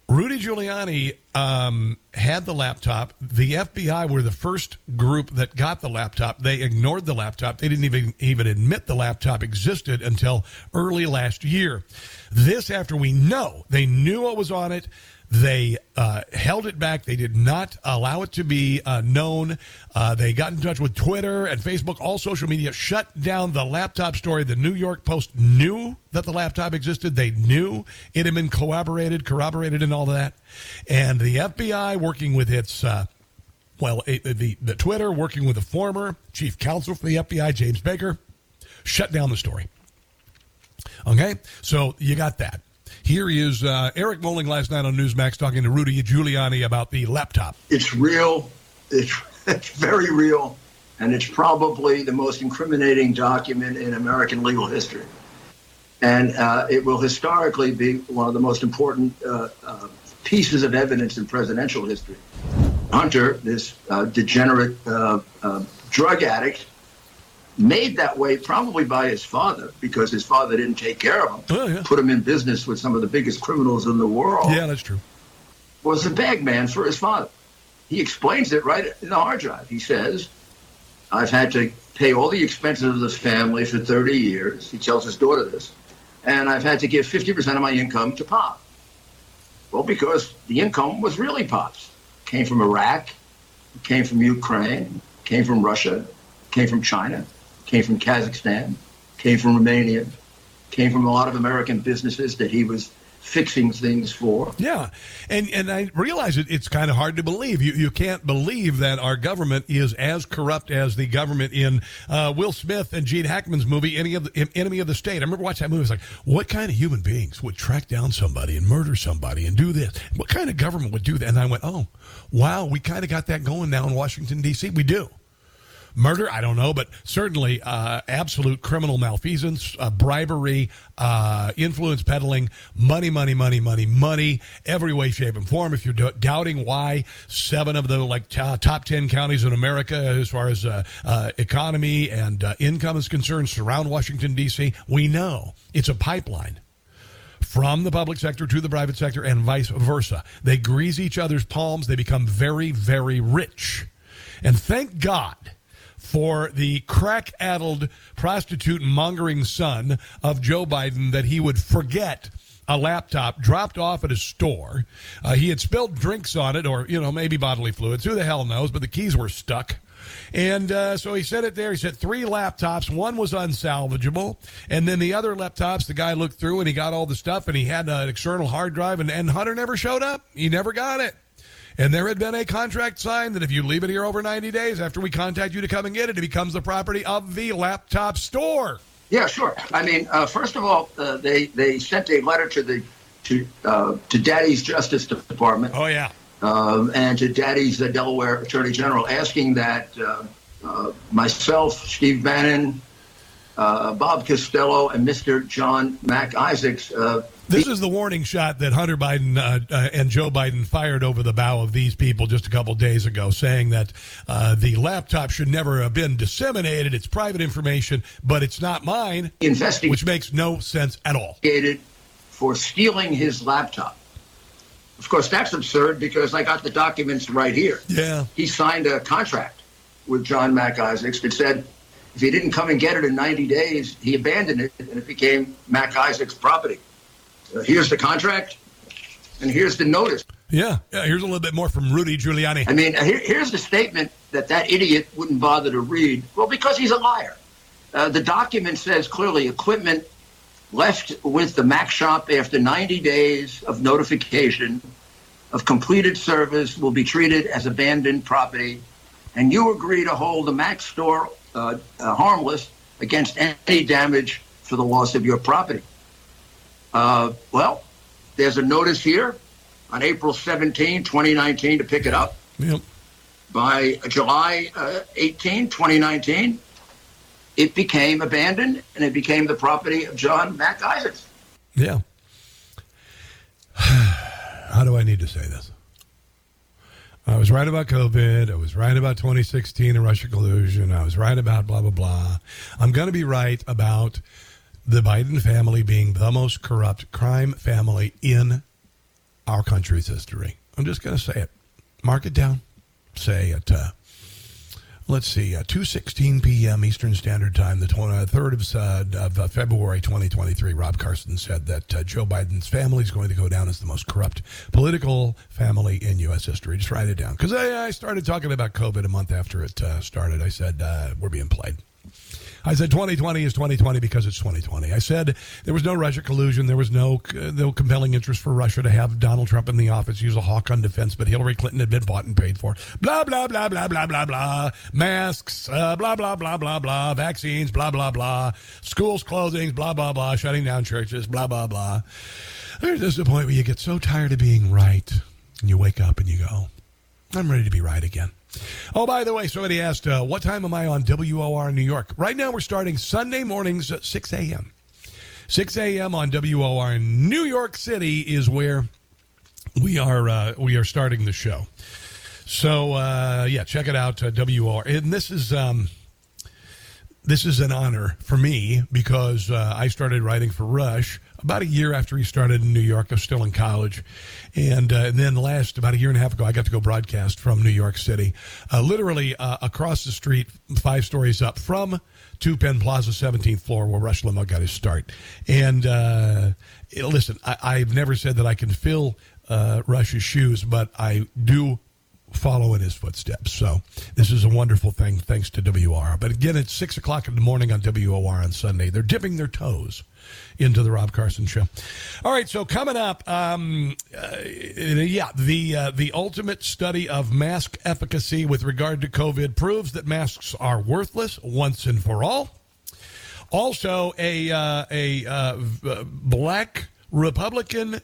Rudy Giuliani um, had the laptop. The FBI were the first group that got the laptop. They ignored the laptop. They didn't even even admit the laptop existed until early last year. This after we know they knew what was on it. They uh, held it back. They did not allow it to be uh, known. Uh, they got in touch with Twitter and Facebook, all social media, shut down the laptop story. The New York Post knew that the laptop existed. They knew it had been corroborated, corroborated, and all that. And the FBI, working with its uh, well, it, the the Twitter, working with the former chief counsel for the FBI, James Baker, shut down the story. Okay, so you got that. Here is uh, Eric Bolling last night on Newsmax talking to Rudy Giuliani about the laptop. It's real. It's, it's very real. And it's probably the most incriminating document in American legal history. And uh, it will historically be one of the most important uh, uh, pieces of evidence in presidential history. Hunter, this uh, degenerate uh, drug addict, made that way probably by his father because his father didn't take care of him, Oh, yeah. put him in business with some of the biggest criminals in the world. Yeah, that's true. Was a bag man for his father. He explains it right in the hard drive. He says, I've had to pay all the expenses of this family for 30 years. He tells his daughter this. And I've had to give 50% of my income to Pop. Well, because the income was really Pop's. Came from Iraq, came from Ukraine, came from Russia, came from China, came from Kazakhstan, came from Romania, came from a lot of American businesses that he was fixing things for. Yeah, and and I realize it, it's kind of hard to believe. You you can't believe that our government is as corrupt as the government in uh, Will Smith and Gene Hackman's movie, Enemy of the Enemy of the State. I remember watching that movie. It's like, what kind of human beings would track down somebody and murder somebody and do this? What kind of government would do that? And I went, oh, wow, we kind of got that going now in Washington D.C. We do. Murder, I don't know, but certainly uh, absolute criminal malfeasance, uh, bribery, uh, influence peddling, money, money, money, money, money, every way, shape, and form. If you're do- doubting why seven of the like t- top ten counties in America, as far as uh, uh, economy and income is concerned, surround Washington D.C., we know it's a pipeline from the public sector to the private sector and vice versa. They grease each other's palms. They become very, very rich. And thank God for the crack addled prostitute mongering son of Joe Biden that he would forget a laptop dropped off at a store. Uh, he had spilled drinks on it or, you know, maybe bodily fluids. Who the hell knows? But the keys were stuck. And uh, so he said it there. He said three laptops. One was unsalvageable. And then the other laptops, the guy looked through and he got all the stuff and he had an external hard drive. And, and Hunter never showed up. He never got it. And there had been a contract signed that if you leave it here over 90 days after we contact you to come and get it, it becomes the property of the laptop store. Yeah, sure. I mean, uh, first of all, uh, they they sent a letter to the to uh, to Daddy's Justice Department. Oh yeah. Um, and to Daddy's the Delaware Attorney General, asking that uh, uh, myself, Steve Bannon, uh, Bob Costello, and Mr. John Mac Isaacs. This is the warning shot that Hunter Biden uh, uh, and Joe Biden fired over the bow of these people just a couple days ago, saying that uh, the laptop should never have been disseminated. It's private information, but it's not mine. Investing- which makes no sense at all. for stealing his laptop. Of course, that's absurd because I got the documents right here. Yeah. He signed a contract with John Mac Isaacs that said if he didn't come and get it in 90 days, he abandoned it and it became Mac Isaacs' property. Here's the contract, and here's the notice. Yeah. yeah. Here's a little bit more from Rudy Giuliani. I mean, here, here's the statement that that idiot wouldn't bother to read. Well, because he's a liar. Uh, the document says clearly equipment left with the Mac shop after 90 days of notification of completed service will be treated as abandoned property, and you agree to hold the Mac store uh, uh, harmless against any damage for the loss of your property. Uh, well, there's a notice here on April 17, 2019, to pick it up. Yep. By July uh, 18, 2019, it became abandoned and it became the property of John Mac Isaacs. Yeah. How do I need to say this? I was right about COVID. I was right about 2016 and Russia collusion. I was right about blah, blah, blah. I'm going to be right about the Biden family being the most corrupt crime family in our country's history. I'm just going to say it. Mark it down. Say it. Uh, let's see, uh, 2.16 p.m. Eastern Standard Time, the 23rd of, uh, of uh, February 2023, Rob Carson said that uh, Joe Biden's family is going to go down as the most corrupt political family in U.S. history. Just write it down. Because I, I, started talking about COVID a month after it uh, started. I said, uh, we're being played. I said 2020 is 2020 because it's 2020. I said there was no Russia collusion. There was no no compelling interest for Russia to have Donald Trump in the office use a hawk on defense, but Hillary Clinton had been bought and paid for. Blah, blah, blah, blah, blah, blah, blah. Masks, uh, blah, blah, blah, blah, blah. Vaccines, blah, blah, blah. Schools closings, blah, blah, blah. Shutting down churches, blah, blah, blah. There's just a point where you get so tired of being right and you wake up and you go, I'm ready to be right again. Oh, by the way, somebody asked, uh, what time am I on WOR in New York? Right now, we're starting Sunday mornings at 6 a.m. 6 a.m. on WOR in New York City is where we are uh, we are starting the show. So uh, yeah, check it out, uh, WOR. And this is um, this is an honor for me because uh, I started writing for Rush about a year after he started in New York. I was still in college. And, uh, and then last, about a year and a half ago, I got to go broadcast from New York City, uh, literally uh, across the street, five stories up from Two Penn Plaza, 17th floor, where Rush Limbaugh got his start. And uh, listen, I, have never said that I can fill uh, Rush's shoes, but I do follow in his footsteps. So this is a wonderful thing, thanks to WR. But again, it's six o'clock in the morning on WOR on Sunday. They're dipping their toes into the Rob Carson show. All right, so coming up, um, uh, yeah, the uh, the ultimate study of mask efficacy with regard to COVID proves that masks are worthless once and for all. Also, a uh, a uh, black Republican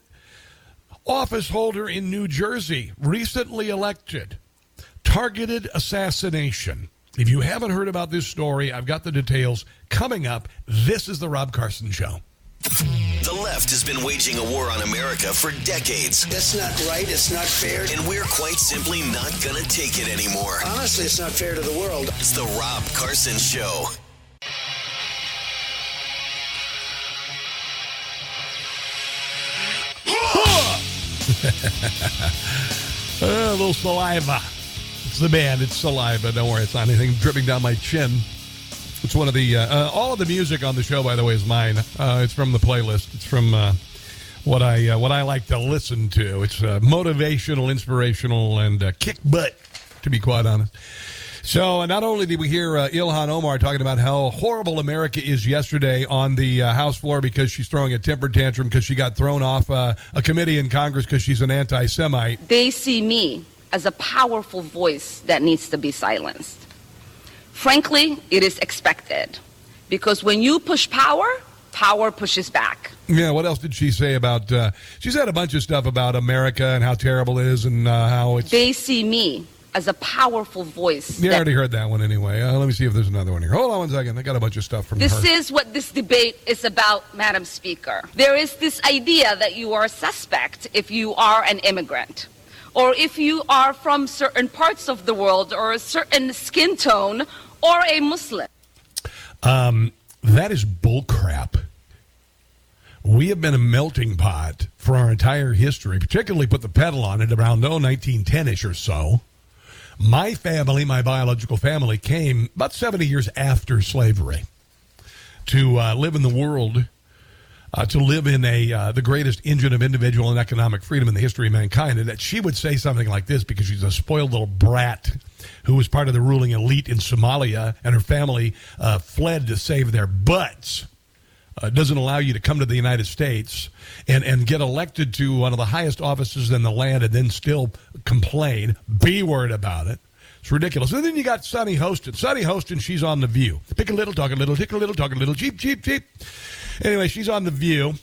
office holder in New Jersey recently elected targeted assassination. If you haven't heard about this story, I've got the details coming up. This is the Rob Carson Show. The left has been waging a war on America for decades. That's not right. It's not fair. And we're quite simply not going to take it anymore. Honestly, it's not fair to the world. It's the Rob Carson Show. a little saliva. It's the band. It's saliva. Don't worry. It's not anything dripping down my chin. It's one of the uh, uh, all of the music on the show, by the way, is mine. Uh, it's from the playlist. It's from uh, what I uh, what I like to listen to. It's uh, motivational, inspirational, and kick butt, to be quite honest. So, not only did we hear Ilhan Omar talking about how horrible America is yesterday on the House floor because she's throwing a temper tantrum because she got thrown off a committee in Congress because she's an anti-Semite. They see me as a powerful voice that needs to be silenced. Frankly, it is expected because when you push power, power pushes back. Yeah, what else did she say about? Uh, she said a bunch of stuff about America and how terrible it is and uh, how it's. They see me as a powerful voice. Yeah, I already heard that one anyway. Uh, let me see if there's another one here. Hold on one second. I got a bunch of stuff from This her. is what this debate is about, Madam Speaker. There is this idea that you are a suspect if you are an immigrant. Or if you are from certain parts of the world or a certain skin tone or a Muslim. Um, that is bullcrap. We have been a melting pot for our entire history, particularly put the pedal on it around oh, 1910-ish or so. My family, my biological family, came about 70 years after slavery to uh, live in the world uh, to live in a uh, the greatest engine of individual and economic freedom in the history of mankind, and that she would say something like this because she's a spoiled little brat who was part of the ruling elite in Somalia, and her family uh, fled to save their butts. Uh, doesn't allow you to come to the United States and, and get elected to one of the highest offices in the land and then still complain, be worried about it. It's ridiculous. And then you got Sunny Hostin. Sunny Hostin, she's on The View. Pick a little, talk a little, tick a little, talk a little, cheap, cheap, cheap. Anyway, she's on The View.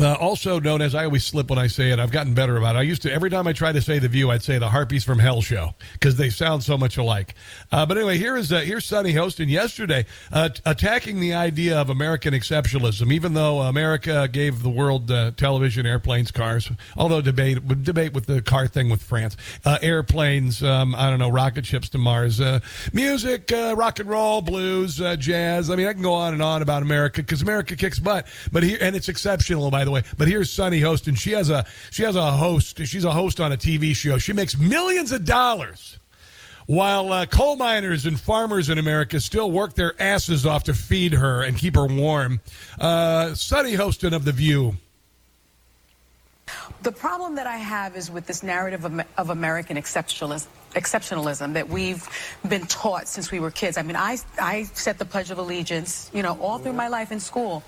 Uh, also known as I always slip when I say it. I've gotten better about it. I used to every time I try to say the View, I'd say the Harpies from Hell show because they sound so much alike. Uh, but anyway, here is uh, here's Sunny Hostin yesterday uh, t- attacking the idea of American exceptionalism. Even though America gave the world uh, television, airplanes, cars, although debate debate with the car thing with France, uh, airplanes, um, I don't know, rocket ships to Mars, music, rock and roll, blues, jazz. I mean, I can go on and on about America because America kicks butt. But here and it's exceptional by the the way. But here's Sunny host, and she has a she has a host. She's a host on a TV show. She makes millions of dollars. While uh, coal miners and farmers in America still work their asses off to feed her and keep her warm, uh, Sunny Hostin of The View The problem that I have is with this narrative of, of American exceptionalism, exceptionalism that we've been taught since we were kids. I mean, I, I said the Pledge of Allegiance, you know, all through my life in school.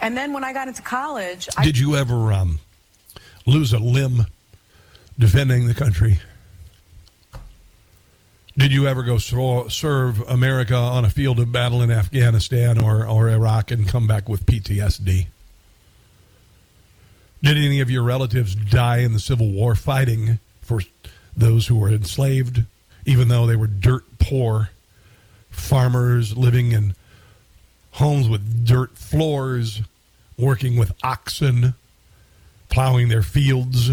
And then when I got into college, I, Did you ever um, lose a limb defending the country? Did you ever go so- serve America on a field of battle in Afghanistan or, or Iraq and come back with PTSD? Did any of your relatives die in the Civil War fighting for those who were enslaved, even though they were dirt poor farmers living in homes with dirt floors, working with oxen, plowing their fields,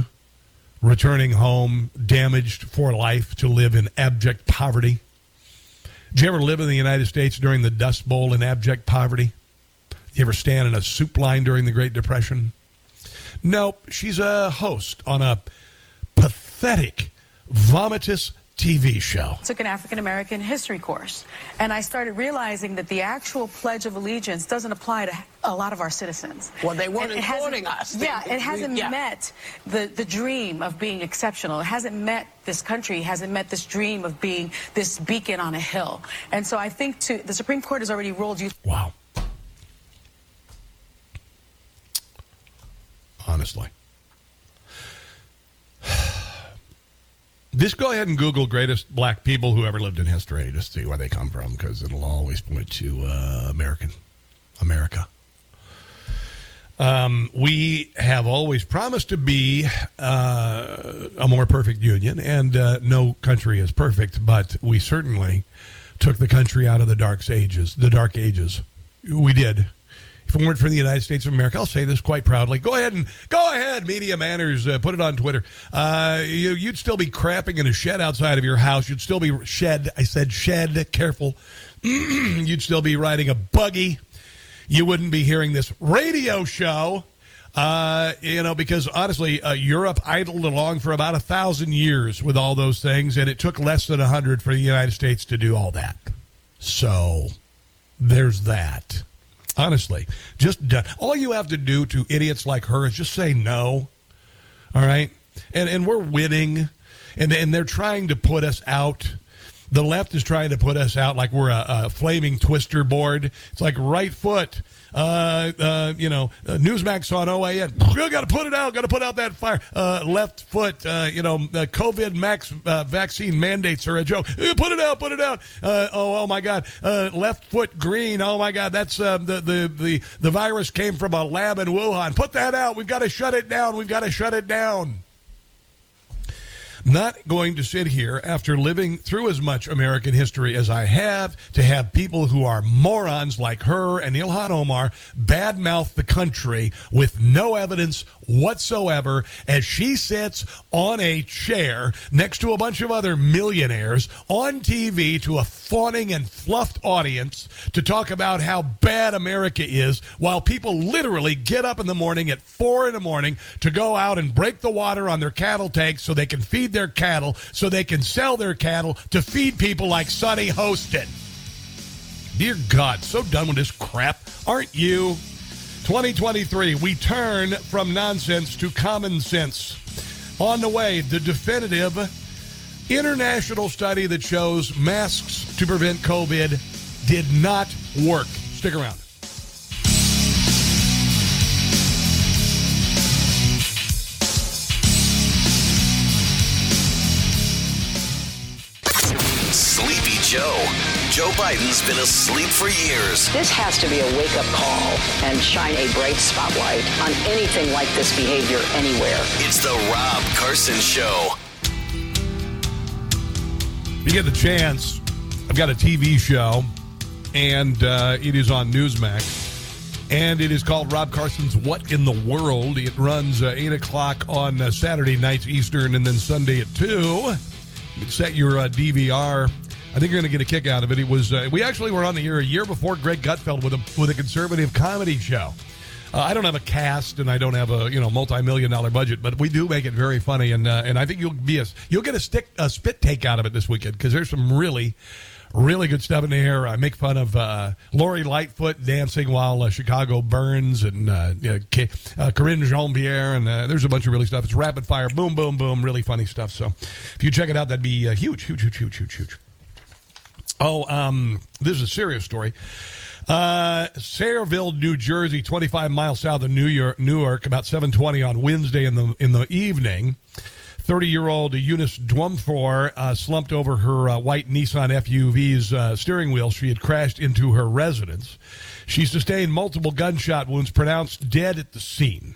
returning home damaged for life to live in abject poverty? Did you ever live in the United States during the Dust Bowl in abject poverty? Did you ever stand in a soup line during the Great Depression? Nope, she's a host on a pathetic, vomitous TV show. took an African American history course. And I started realizing that the actual Pledge of Allegiance doesn't apply to a lot of our citizens. Well, they weren't And it hasn't- including us. Yeah, they- it hasn't yeah. met the, the dream of being exceptional. It hasn't met this country, hasn't met this dream of being this beacon on a hill. And so I think to, the Supreme Court has already ruled you. Wow. Honestly. Just go ahead and Google greatest black people who ever lived in history. Just see where they come from because it'll always point to uh, American, America. Um, we have always promised to be uh, a more perfect union, and uh, no country is perfect, but we certainly took the country out of the dark ages. The dark ages, we did. If it weren't for the United States of America, I'll say this quite proudly. Go ahead and go ahead, media manners. Uh, put it on Twitter. Uh, you, you'd still be crapping in a shed outside of your house. You'd still be shed. I said shed. Careful. you'd still be riding a buggy. You wouldn't be hearing this radio show. Uh, you know, because honestly, uh, Europe idled along for about a thousand years with all those things, and it took less than a hundred for the United States to do all that. So, there's that. Honestly, just done. all you have to do to idiots like her is just say no. All right, and and we're winning, and and they're trying to put us out. The left is trying to put us out like we're a, a flaming twister board. It's like right foot, uh, uh, you know, uh, Newsmax on OAN. We got to put it out. Got to put out that fire. Uh, left foot, uh, you know, uh, COVID max vaccine mandates are a joke. Put it out. Put it out. Oh, oh my God. Left foot green. Oh my God. That's uh, the the the the virus came from a lab in Wuhan. Put that out. We've got to shut it down. We've got to shut it down not going to sit here after living through as much American history as I have to have people who are morons like her and Ilhan Omar badmouth the country with no evidence whatsoever as she sits on a chair next to a bunch of other millionaires on TV to a fawning and fluffed audience to talk about how bad America is while people literally get up in the morning at four in the morning to go out and break the water on their cattle tanks so they can feed their cattle, so they can sell their cattle to feed people like Sunny Hostin. Dear God, so done with this crap, aren't you? 2023, we turn from nonsense to common sense. On the way, the definitive international study that shows masks to prevent COVID did not work. Stick around. Sleepy Joe. Joe Biden's been asleep for years. This has to be a wake up call and shine a bright spotlight on anything like this behavior anywhere. It's the Rob Carson Show. If you get the chance, I've got a TV show, and uh, it is on Newsmax. And it is called Rob Carson's What in the World. It runs uh, 8 o'clock on uh, Saturday nights Eastern and then Sunday at 2. You can set your uh, DVR. I think you're going to get a kick out of it. It was uh, we actually were on the air a year before Greg Gutfeld with a with a conservative comedy show. Uh, I don't have a cast and I don't have a you know multi-million dollar budget, but we do make it very funny, and uh, and I think you'll be a you'll get a stick a spit take out of it this weekend because there's some really. Really good stuff in there. I make fun of uh, Lori Lightfoot dancing while uh, Chicago burns, and uh, uh, Karine Jean-Pierre, and uh, there's a bunch of really stuff. It's rapid fire, boom, boom, boom, really funny stuff. So if you check it out, that'd be uh, huge, huge, huge, huge, huge, huge. Oh, um, this is a serious story. Uh, Sayreville, New Jersey, 25 miles south of New York, Newark, about 7:20 on Wednesday in the in the evening. 30-year-old Eunice Dwumfor uh, slumped over her uh, white Nissan FUV's uh, steering wheel. She had crashed into her residence. She sustained multiple gunshot wounds, pronounced dead at the scene.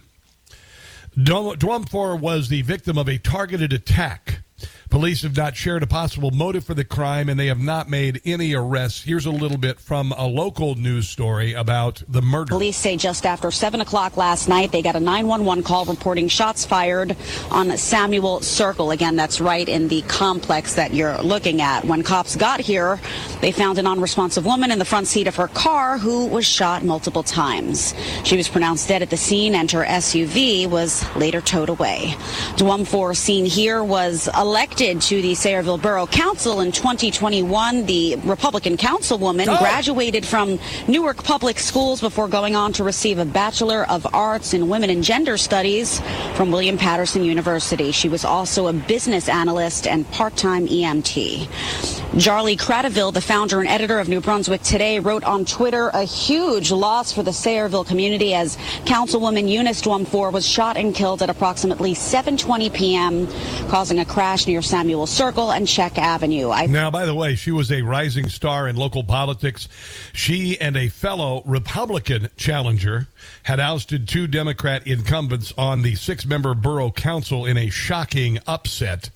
Dwum- Dwumfor was the victim of a targeted attack. Police have not shared a possible motive for the crime, and they have not made any arrests. Here's a little bit from a local news story about the murder. Police say just after 7 o'clock last night, they got a 911 call reporting shots fired on Samuel Circle. Again, that's right in the complex that you're looking at. When cops got here, they found an unresponsive woman in the front seat of her car who was shot multiple times. She was pronounced dead at the scene, and her SUV was later towed away. Dwumfor, seen here, was elected to the Sayreville Borough Council in 2021. The Republican councilwoman Oh. graduated from Newark Public Schools before going on to receive a Bachelor of Arts in Women and Gender Studies from William Paterson University. She was also a business analyst and part-time EMT. Charlie Kratovil, the founder and editor of New Brunswick Today, wrote on Twitter a huge loss for the Sayreville community as Councilwoman Eunice Dwumfor was shot and killed at approximately 7:20 p.m., causing a crash near Samuel Circle and Check Avenue. I Now, by the way, she was a rising star in local politics. She and a fellow Republican challenger had ousted two Democrat incumbents on the six member borough council in a shocking upset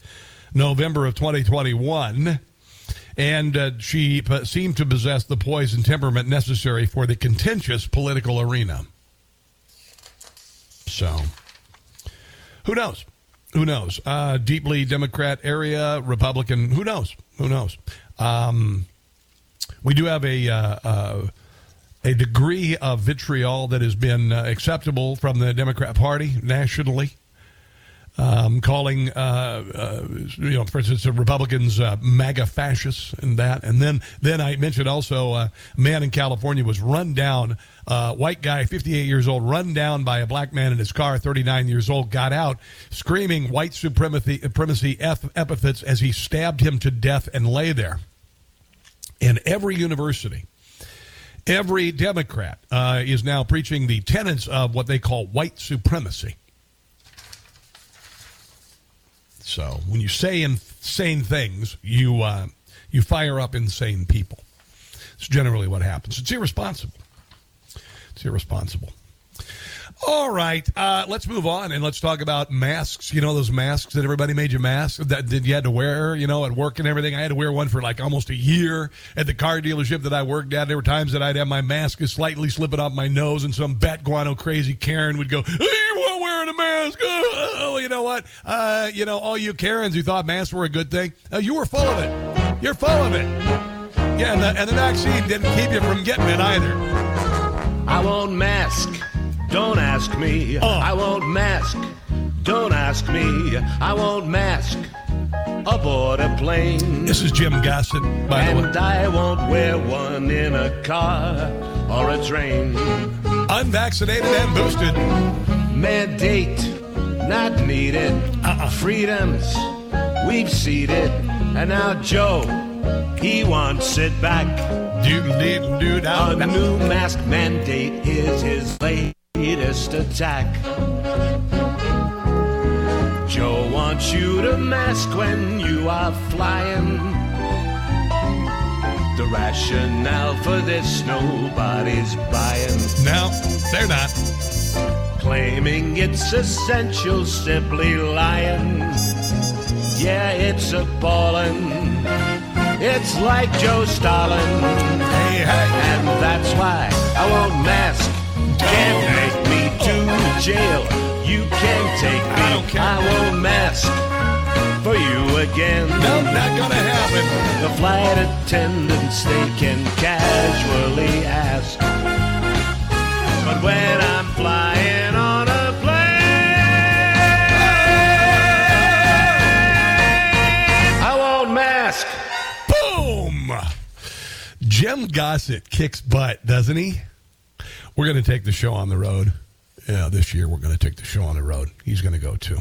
November of 2021. And uh, she p- seemed to possess the poise and temperament necessary for the contentious political arena. So, who knows? Who knows? Uh, deeply Democrat area, Republican. Who knows? Who knows? Um, we do have a uh, uh, a degree of vitriol that has been uh, acceptable from the Democrat Party nationally. Um, calling, uh, uh, you know, for instance, the Republicans MAGA fascists and that, and then then I mentioned also a man in California was run down, uh, white guy, 58 years old, run down by a black man in his car, 39 years old, got out screaming white supremacy, supremacy ep- epithets as he stabbed him to death and lay there. In every university, every Democrat uh, is now preaching the tenets of what they call white supremacy. So when you say insane things, you uh, you fire up insane people. It's generally what happens. It's irresponsible. It's irresponsible. All right, uh, let's move on and let's talk about masks. You know those masks that everybody made you masks that, you had to wear, you know, at work and everything. I had to wear one for like almost a year at the car dealership that I worked at. There were times that I'd have my mask is slightly slipping off my nose, and some bat guano crazy Karen would go, "Hey, you weren't wearing a mask." Oh, you know what? Uh, you know, all you Karens who thought masks were a good thing, uh, you were full of it. You're full of it. Yeah, and the, and the vaccine didn't keep you from getting it either. I won't mask. Don't ask me. Uh. I won't mask. Don't ask me. I won't mask aboard a plane. This is Jim Gossett, by the way. and I won't wear one in a car or a train. Unvaccinated and boosted. Mandate not needed. Uh-uh. Freedoms we've ceded. And now Joe, he wants it back. A new mask mandate is his latest attack. Joe wants you to mask when you are flying. The rationale for this nobody's buying. No, they're not. Claiming it's essential, simply lying. Yeah, it's appalling. It's like Joe Stalin. Hey, hey. And that's why I won't mask. Can't take me to jail. You can take me. I, don't care. I won't mask for you again. No, not gonna happen. The flight attendants, they can casually ask. But when I'm flying Jim Gossett kicks butt, doesn't he? We're going to take the show on the road. Yeah, this year we're going to take the show on the road. He's going to go too.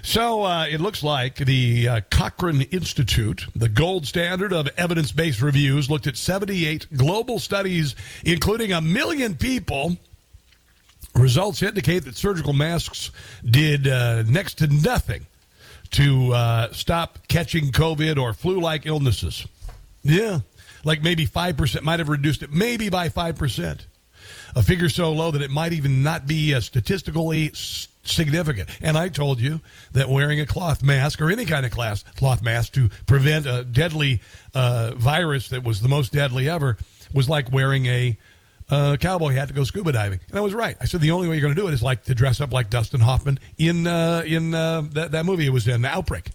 So uh, it looks like the uh, Cochrane Institute, the gold standard of evidence based reviews, looked at 78 global studies, including a million people. Results indicate that surgical masks did uh, next to nothing to uh, stop catching COVID or flu like illnesses. Yeah, like maybe 5% might have reduced it, maybe by 5%. A figure so low that it might even not be uh, statistically significant. And I told you that wearing a cloth mask or any kind of class, cloth mask to prevent a deadly uh, virus that was the most deadly ever was like wearing a uh, cowboy hat to go scuba diving. And I was right. I said the only way you're going to do it is like to dress up like Dustin Hoffman in uh, in uh, that, that movie it was in, the Outbreak.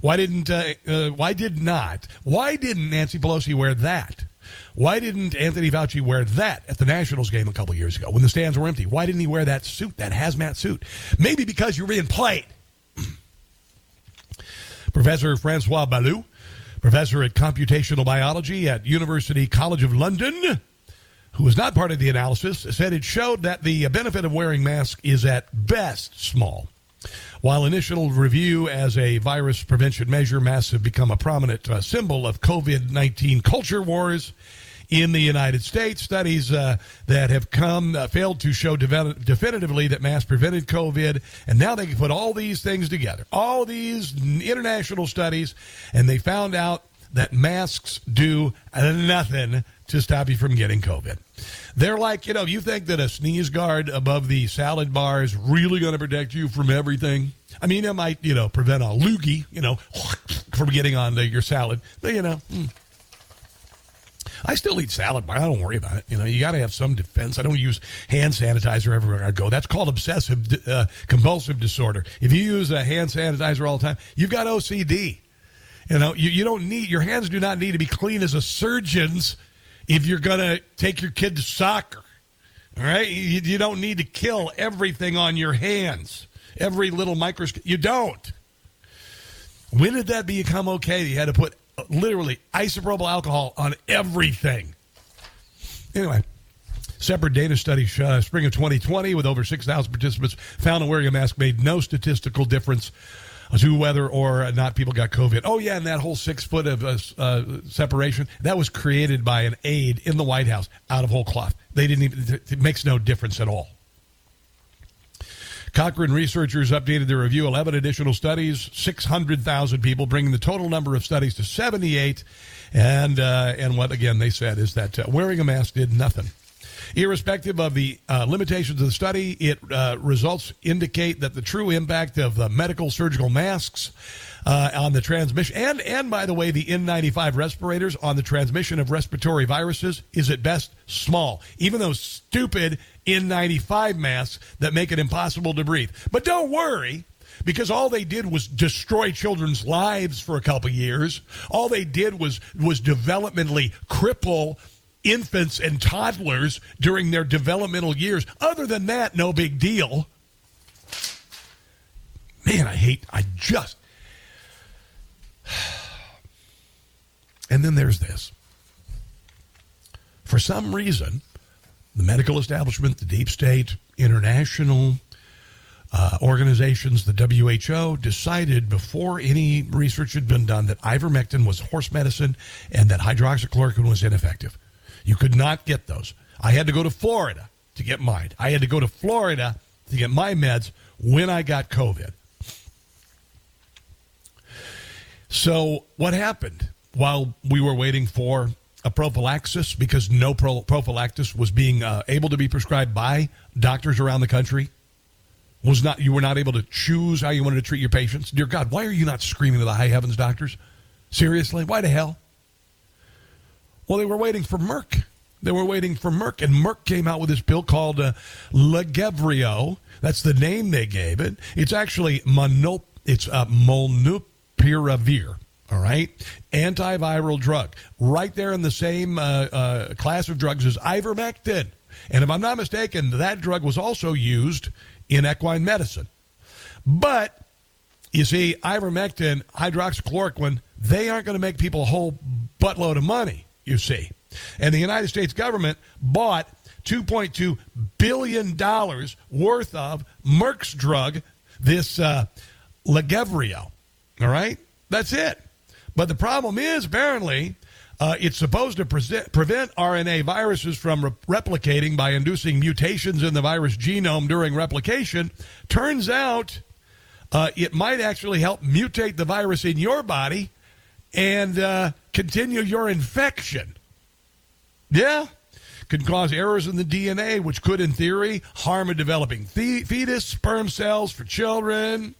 Why didn't uh, uh, why did not why didn't Nancy Pelosi wear that? Why didn't Anthony Fauci wear that at the Nationals game a couple years ago when the stands were empty? Why didn't he wear that suit, that hazmat suit? Maybe because you're being played. Professor Francois Balloux, professor at computational biology at University College of London, who was not part of the analysis, said it showed that the benefit of wearing masks is at best small. While initial review as a virus prevention measure, masks have become a prominent uh, symbol of COVID 19 culture wars in the United States. Studies uh, that have come uh, failed to show definitively that masks prevented COVID, and now they can put all these things together, all these international studies, and they found out that masks do nothing to stop you from getting COVID. They're like, you know, you think that a sneeze guard above the salad bar is really going to protect you from everything. I mean, it might, you know, prevent a loogie, you know, from getting onto your salad. But, you know, mm. I still eat salad bar. I don't worry about it. You know, you got to have some defense. I don't use hand sanitizer everywhere I go. That's called obsessive uh, compulsive disorder. If you use a hand sanitizer all the time, you've got OCD. You know, you, you don't need, your hands do not need to be clean as a surgeon's if you're going to take your kid to soccer. All right? You, you don't need to kill everything on your hands, every little microscope. You don't. When did that become okay? You had to put literally isopropyl alcohol on everything. Anyway, separate data study uh, spring of 2020 with over 6,000 participants found that wearing a mask made no statistical difference to whether or not people got COVID. Oh, yeah, and that whole six foot of uh, uh, separation, that was created by an aide in the White House out of whole cloth. They didn't even, it makes no difference at all. Cochrane researchers updated their review 11 additional studies, 600,000 people, bringing the total number of studies to 78. And, uh, and what, again, they said is that uh, wearing a mask did nothing. Irrespective of the uh, limitations of the study, it uh, results indicate that the true impact of the medical surgical masks uh, on the transmission, and and by the way, the N95 respirators on the transmission of respiratory viruses is at best small. Even those stupid N95 masks that make it impossible to breathe. But don't worry because all they did was destroy children's lives for a couple years. All they did was was developmentally cripple infants and toddlers during their developmental years. Other than that, no big deal. Man, I hate, I just. And then there's this. For some reason, the medical establishment, the deep state, international uh, organizations, the WHO, decided before any research had been done that ivermectin was horse medicine and that hydroxychloroquine was ineffective. You could not get those. I had to go to Florida to get mine. I had to go to Florida to get my meds when I got COVID. So, what happened while we were waiting for a prophylaxis because no pro- prophylaxis was being uh, able to be prescribed by doctors around the country? Was not you were not able to choose how you wanted to treat your patients? Dear God, why are you not screaming to the high heavens, doctors? Seriously, why the hell? Well, they were waiting for Merck. They were waiting for Merck, and Merck came out with this pill called uh, Lagevrio. That's the name they gave it. It's actually monop. It's uh, molnupiravir. All right, antiviral drug, right there in the same uh, uh, class of drugs as ivermectin. And if I'm not mistaken, that drug was also used in equine medicine. But you see, ivermectin, hydroxychloroquine, they aren't going to make people a whole buttload of money, you see. And the United States government bought $2.2 billion worth of Merck's drug, this uh, Lagevrio. All right? That's it. But the problem is, apparently, uh, it's supposed to pre- prevent RNA viruses from re- replicating by inducing mutations in the virus genome during replication. Turns out uh, it might actually help mutate the virus in your body and uh, continue your infection. Yeah. Can cause errors in the DNA, which could, in theory, harm a developing the- fetus, sperm cells for children.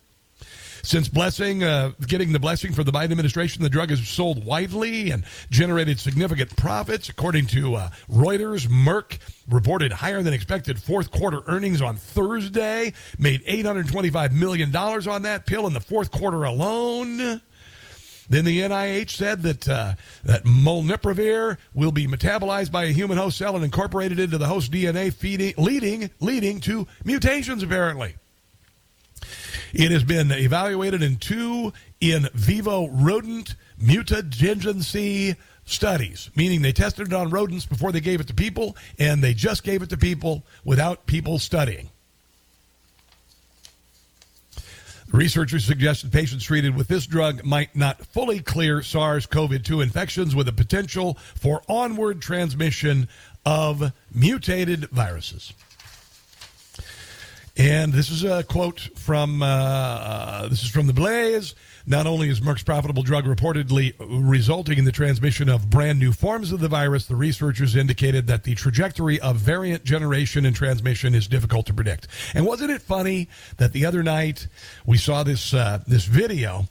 Since blessing, uh, getting the blessing for the Biden administration, the drug is sold widely and generated significant profits. According to uh, Reuters, Merck reported higher than expected fourth quarter earnings on Thursday, made $825 million on that pill in the fourth quarter alone. Then the NIH said that uh, that molnupiravir will be metabolized by a human host cell and incorporated into the host DNA, feeding, leading leading to mutations. Apparently, it has been evaluated in two in vivo rodent mutagenicity studies, meaning they tested it on rodents before they gave it to people, and they just gave it to people without people studying. Researchers suggested patients treated with this drug might not fully clear SARS CoV 2 infections with a potential for onward transmission of mutated viruses. And this is a quote from uh, uh, this is from the Blaze. Not only is Merck's profitable drug reportedly resulting in the transmission of brand new forms of the virus, the researchers indicated that the trajectory of variant generation and transmission is difficult to predict. And wasn't it funny that the other night we saw this uh, this video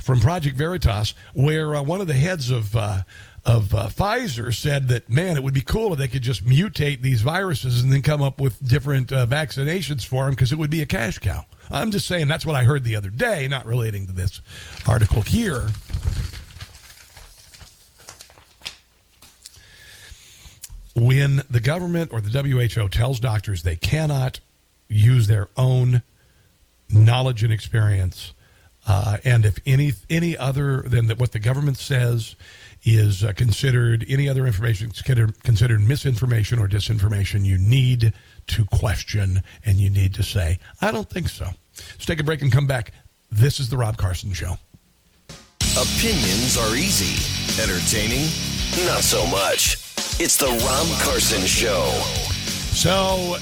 from Project Veritas where uh, one of the heads of uh, of uh, Pfizer said that man, it would be cool if they could just mutate these viruses and then come up with different uh, vaccinations for them because it would be a cash cow. I'm just saying that's what I heard the other day, not relating to this article here. When the government or the WHO tells doctors they cannot use their own knowledge and experience, uh, and if any any other than what the government says is uh, considered any other information considered, considered misinformation or disinformation, you need to question and you need to say, I don't think so. Let's take a break and come back. This is The Rob Carson Show. Opinions are easy, entertaining, not so much. It's The Rob Carson Show. So,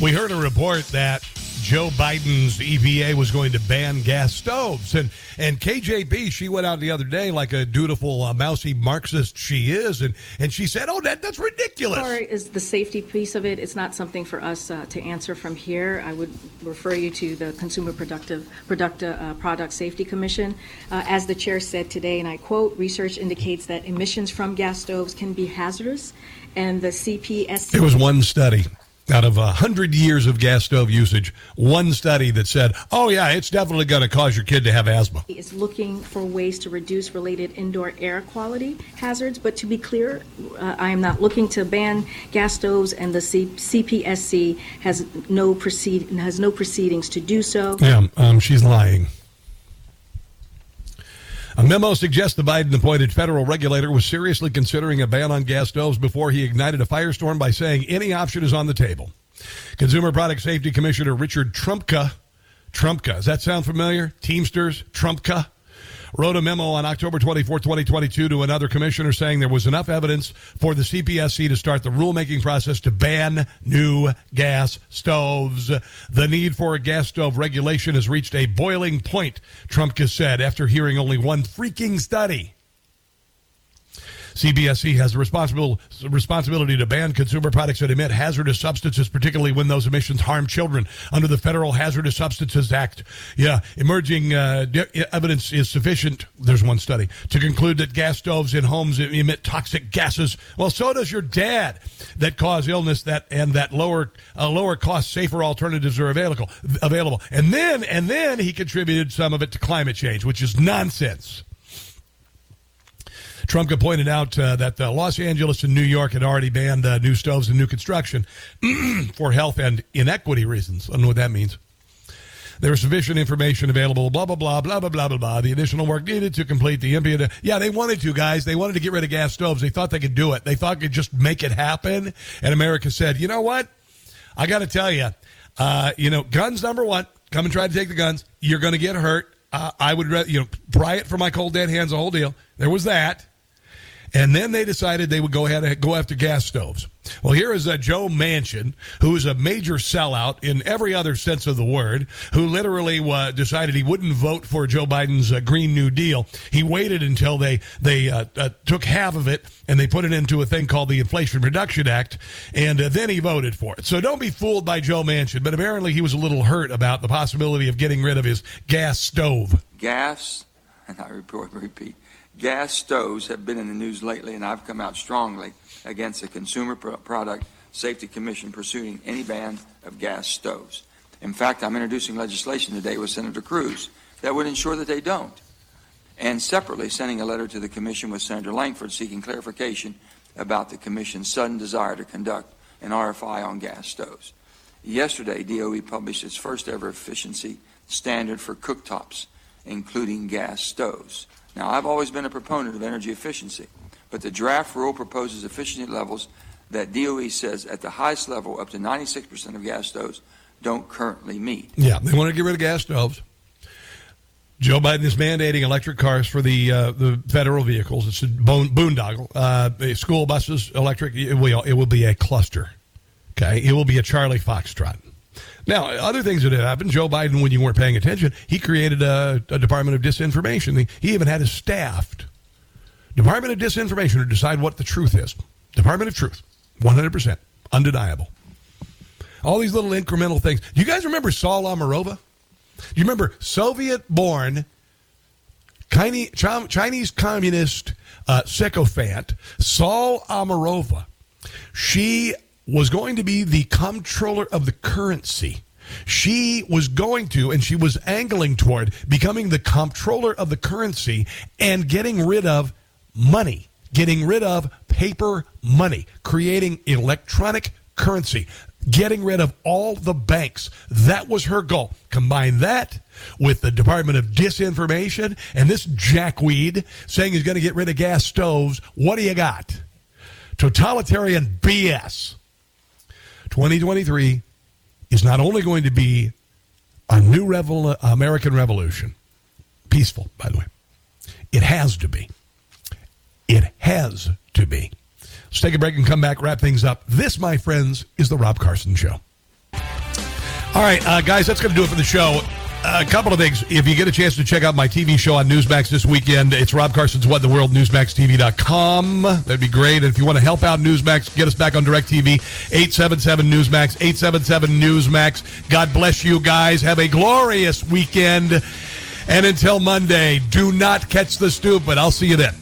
we heard a report that Joe Biden's EPA was going to ban gas stoves. And and KJP, she went out the other day like a dutiful, uh, mousy Marxist she is, and, and she said, oh, that that's ridiculous. As far as the safety piece of it, it's not something for us uh, to answer from here. I would refer you to the Consumer Productive Productive uh, Product Safety Commission. Uh, as the chair said today, and I quote, research indicates that emissions from gas stoves can be hazardous, and the CPSC. It was one study out of a hundred years of gas stove usage, one study that said, "Oh yeah, it's definitely going to cause your kid to have asthma." Is looking for ways to reduce related indoor air quality hazards. But to be clear, uh, I am not looking to ban gas stoves, and the C- CPSC has no proceed has no proceedings to do so. Yeah, um, she's lying. A memo suggests the Biden appointed federal regulator was seriously considering a ban on gas stoves before he ignited a firestorm by saying any option is on the table. Consumer Product Safety Commissioner Richard Trumka. Trumka, does that sound familiar? Teamsters, Trumka, wrote a memo on October 24, 2022 to another commissioner saying there was enough evidence for the CPSC to start the rulemaking process to ban new gas stoves. The need for a gas stove regulation has reached a boiling point, Trumka said after hearing only one freaking study. CPSC has the responsible responsibility to ban consumer products that emit hazardous substances, particularly when those emissions harm children. Under the Federal Hazardous Substances Act, yeah, emerging uh, evidence is sufficient. There's one study to conclude that gas stoves in homes emit toxic gases. Well, so does your dad. That cause illness. That and that lower uh, lower cost, safer alternatives are available. Available, and then and then he contributed some of it to climate change, which is nonsense. Trump had pointed out uh, that uh, Los Angeles and New York had already banned uh, new stoves and new construction for health and inequity reasons. I don't know what that means. There was sufficient information available, blah, blah, blah, blah, blah, blah, blah, blah. The additional work needed to complete the MPA. Yeah, they wanted to, guys. They wanted to get rid of gas stoves. They thought they could do it. They thought they could just make it happen. And America said, you know what? I got to tell you, uh, you know, guns number one. Come and try to take the guns. You're going to get hurt. Uh, I would, you know, pry it from my cold dead hands. The whole deal. There was that. And then they decided they would go ahead and go after gas stoves. Well, here is a Joe Manchin, who is a major sellout in every other sense of the word, who literally uh, decided he wouldn't vote for Joe Biden's uh, Green New Deal. He waited until they they uh, uh took half of it and they put it into a thing called the Inflation Reduction Act, and uh, then he voted for it. So don't be fooled by Joe Manchin. But apparently, he was a little hurt about the possibility of getting rid of his gas stove. Gas, and I repeat gas stoves have been in the news lately, and I've come out strongly against the Consumer Product Safety Commission pursuing any ban of gas stoves. In fact, I'm introducing legislation today with Senator Cruz that would ensure that they don't. And separately, sending a letter to the Commission with Senator Lankford seeking clarification about the Commission's sudden desire to conduct an RFI on gas stoves. Yesterday, DOE published its first ever efficiency standard for cooktops, including gas stoves. Now, I've always been a proponent of energy efficiency, but the draft rule proposes efficiency levels that DOE says at the highest level, up to 96% of gas stoves, don't currently meet. Yeah, they want to get rid of gas stoves. Joe Biden is mandating electric cars for the uh, the federal vehicles. It's a boondoggle. Uh, school buses, electric. It will, it will be a cluster. Okay, it will be a Charlie Foxtrot. Now, other things that have happened, Joe Biden, when you weren't paying attention, he created a, a Department of Disinformation. He even had a staffed Department of Disinformation to decide what the truth is. Department of Truth, 100%, undeniable. All these little incremental things. Do you guys remember Saule Omarova? Do you remember Soviet born Chinese communist uh, sycophant Saule Omarova? She was going to be the comptroller of the currency. She was going to, and she was angling toward becoming the comptroller of the currency and getting rid of money, getting rid of paper money, creating electronic currency, getting rid of all the banks. That was her goal. Combine that with the Department of Disinformation and this jackweed saying he's going to get rid of gas stoves. What do you got? Totalitarian BS. 2023 is not only going to be a new revol- American Revolution, peaceful, by the way, it has to be. It has to be. Let's take a break and come back, wrap things up. This, my friends, is The Rob Carson Show. All right, uh, guys, that's going to do it for the show a couple of things. If you get a chance to check out my TV show on Newsmax this weekend, it's Rob Carson's What in the World, NewsmaxTV.com. That'd be great. And if you want to help out Newsmax, get us back on DirecTV, 877 Newsmax, 877 Newsmax. God bless you guys. Have a glorious weekend. And until Monday, do not catch the stupid. I'll see you then.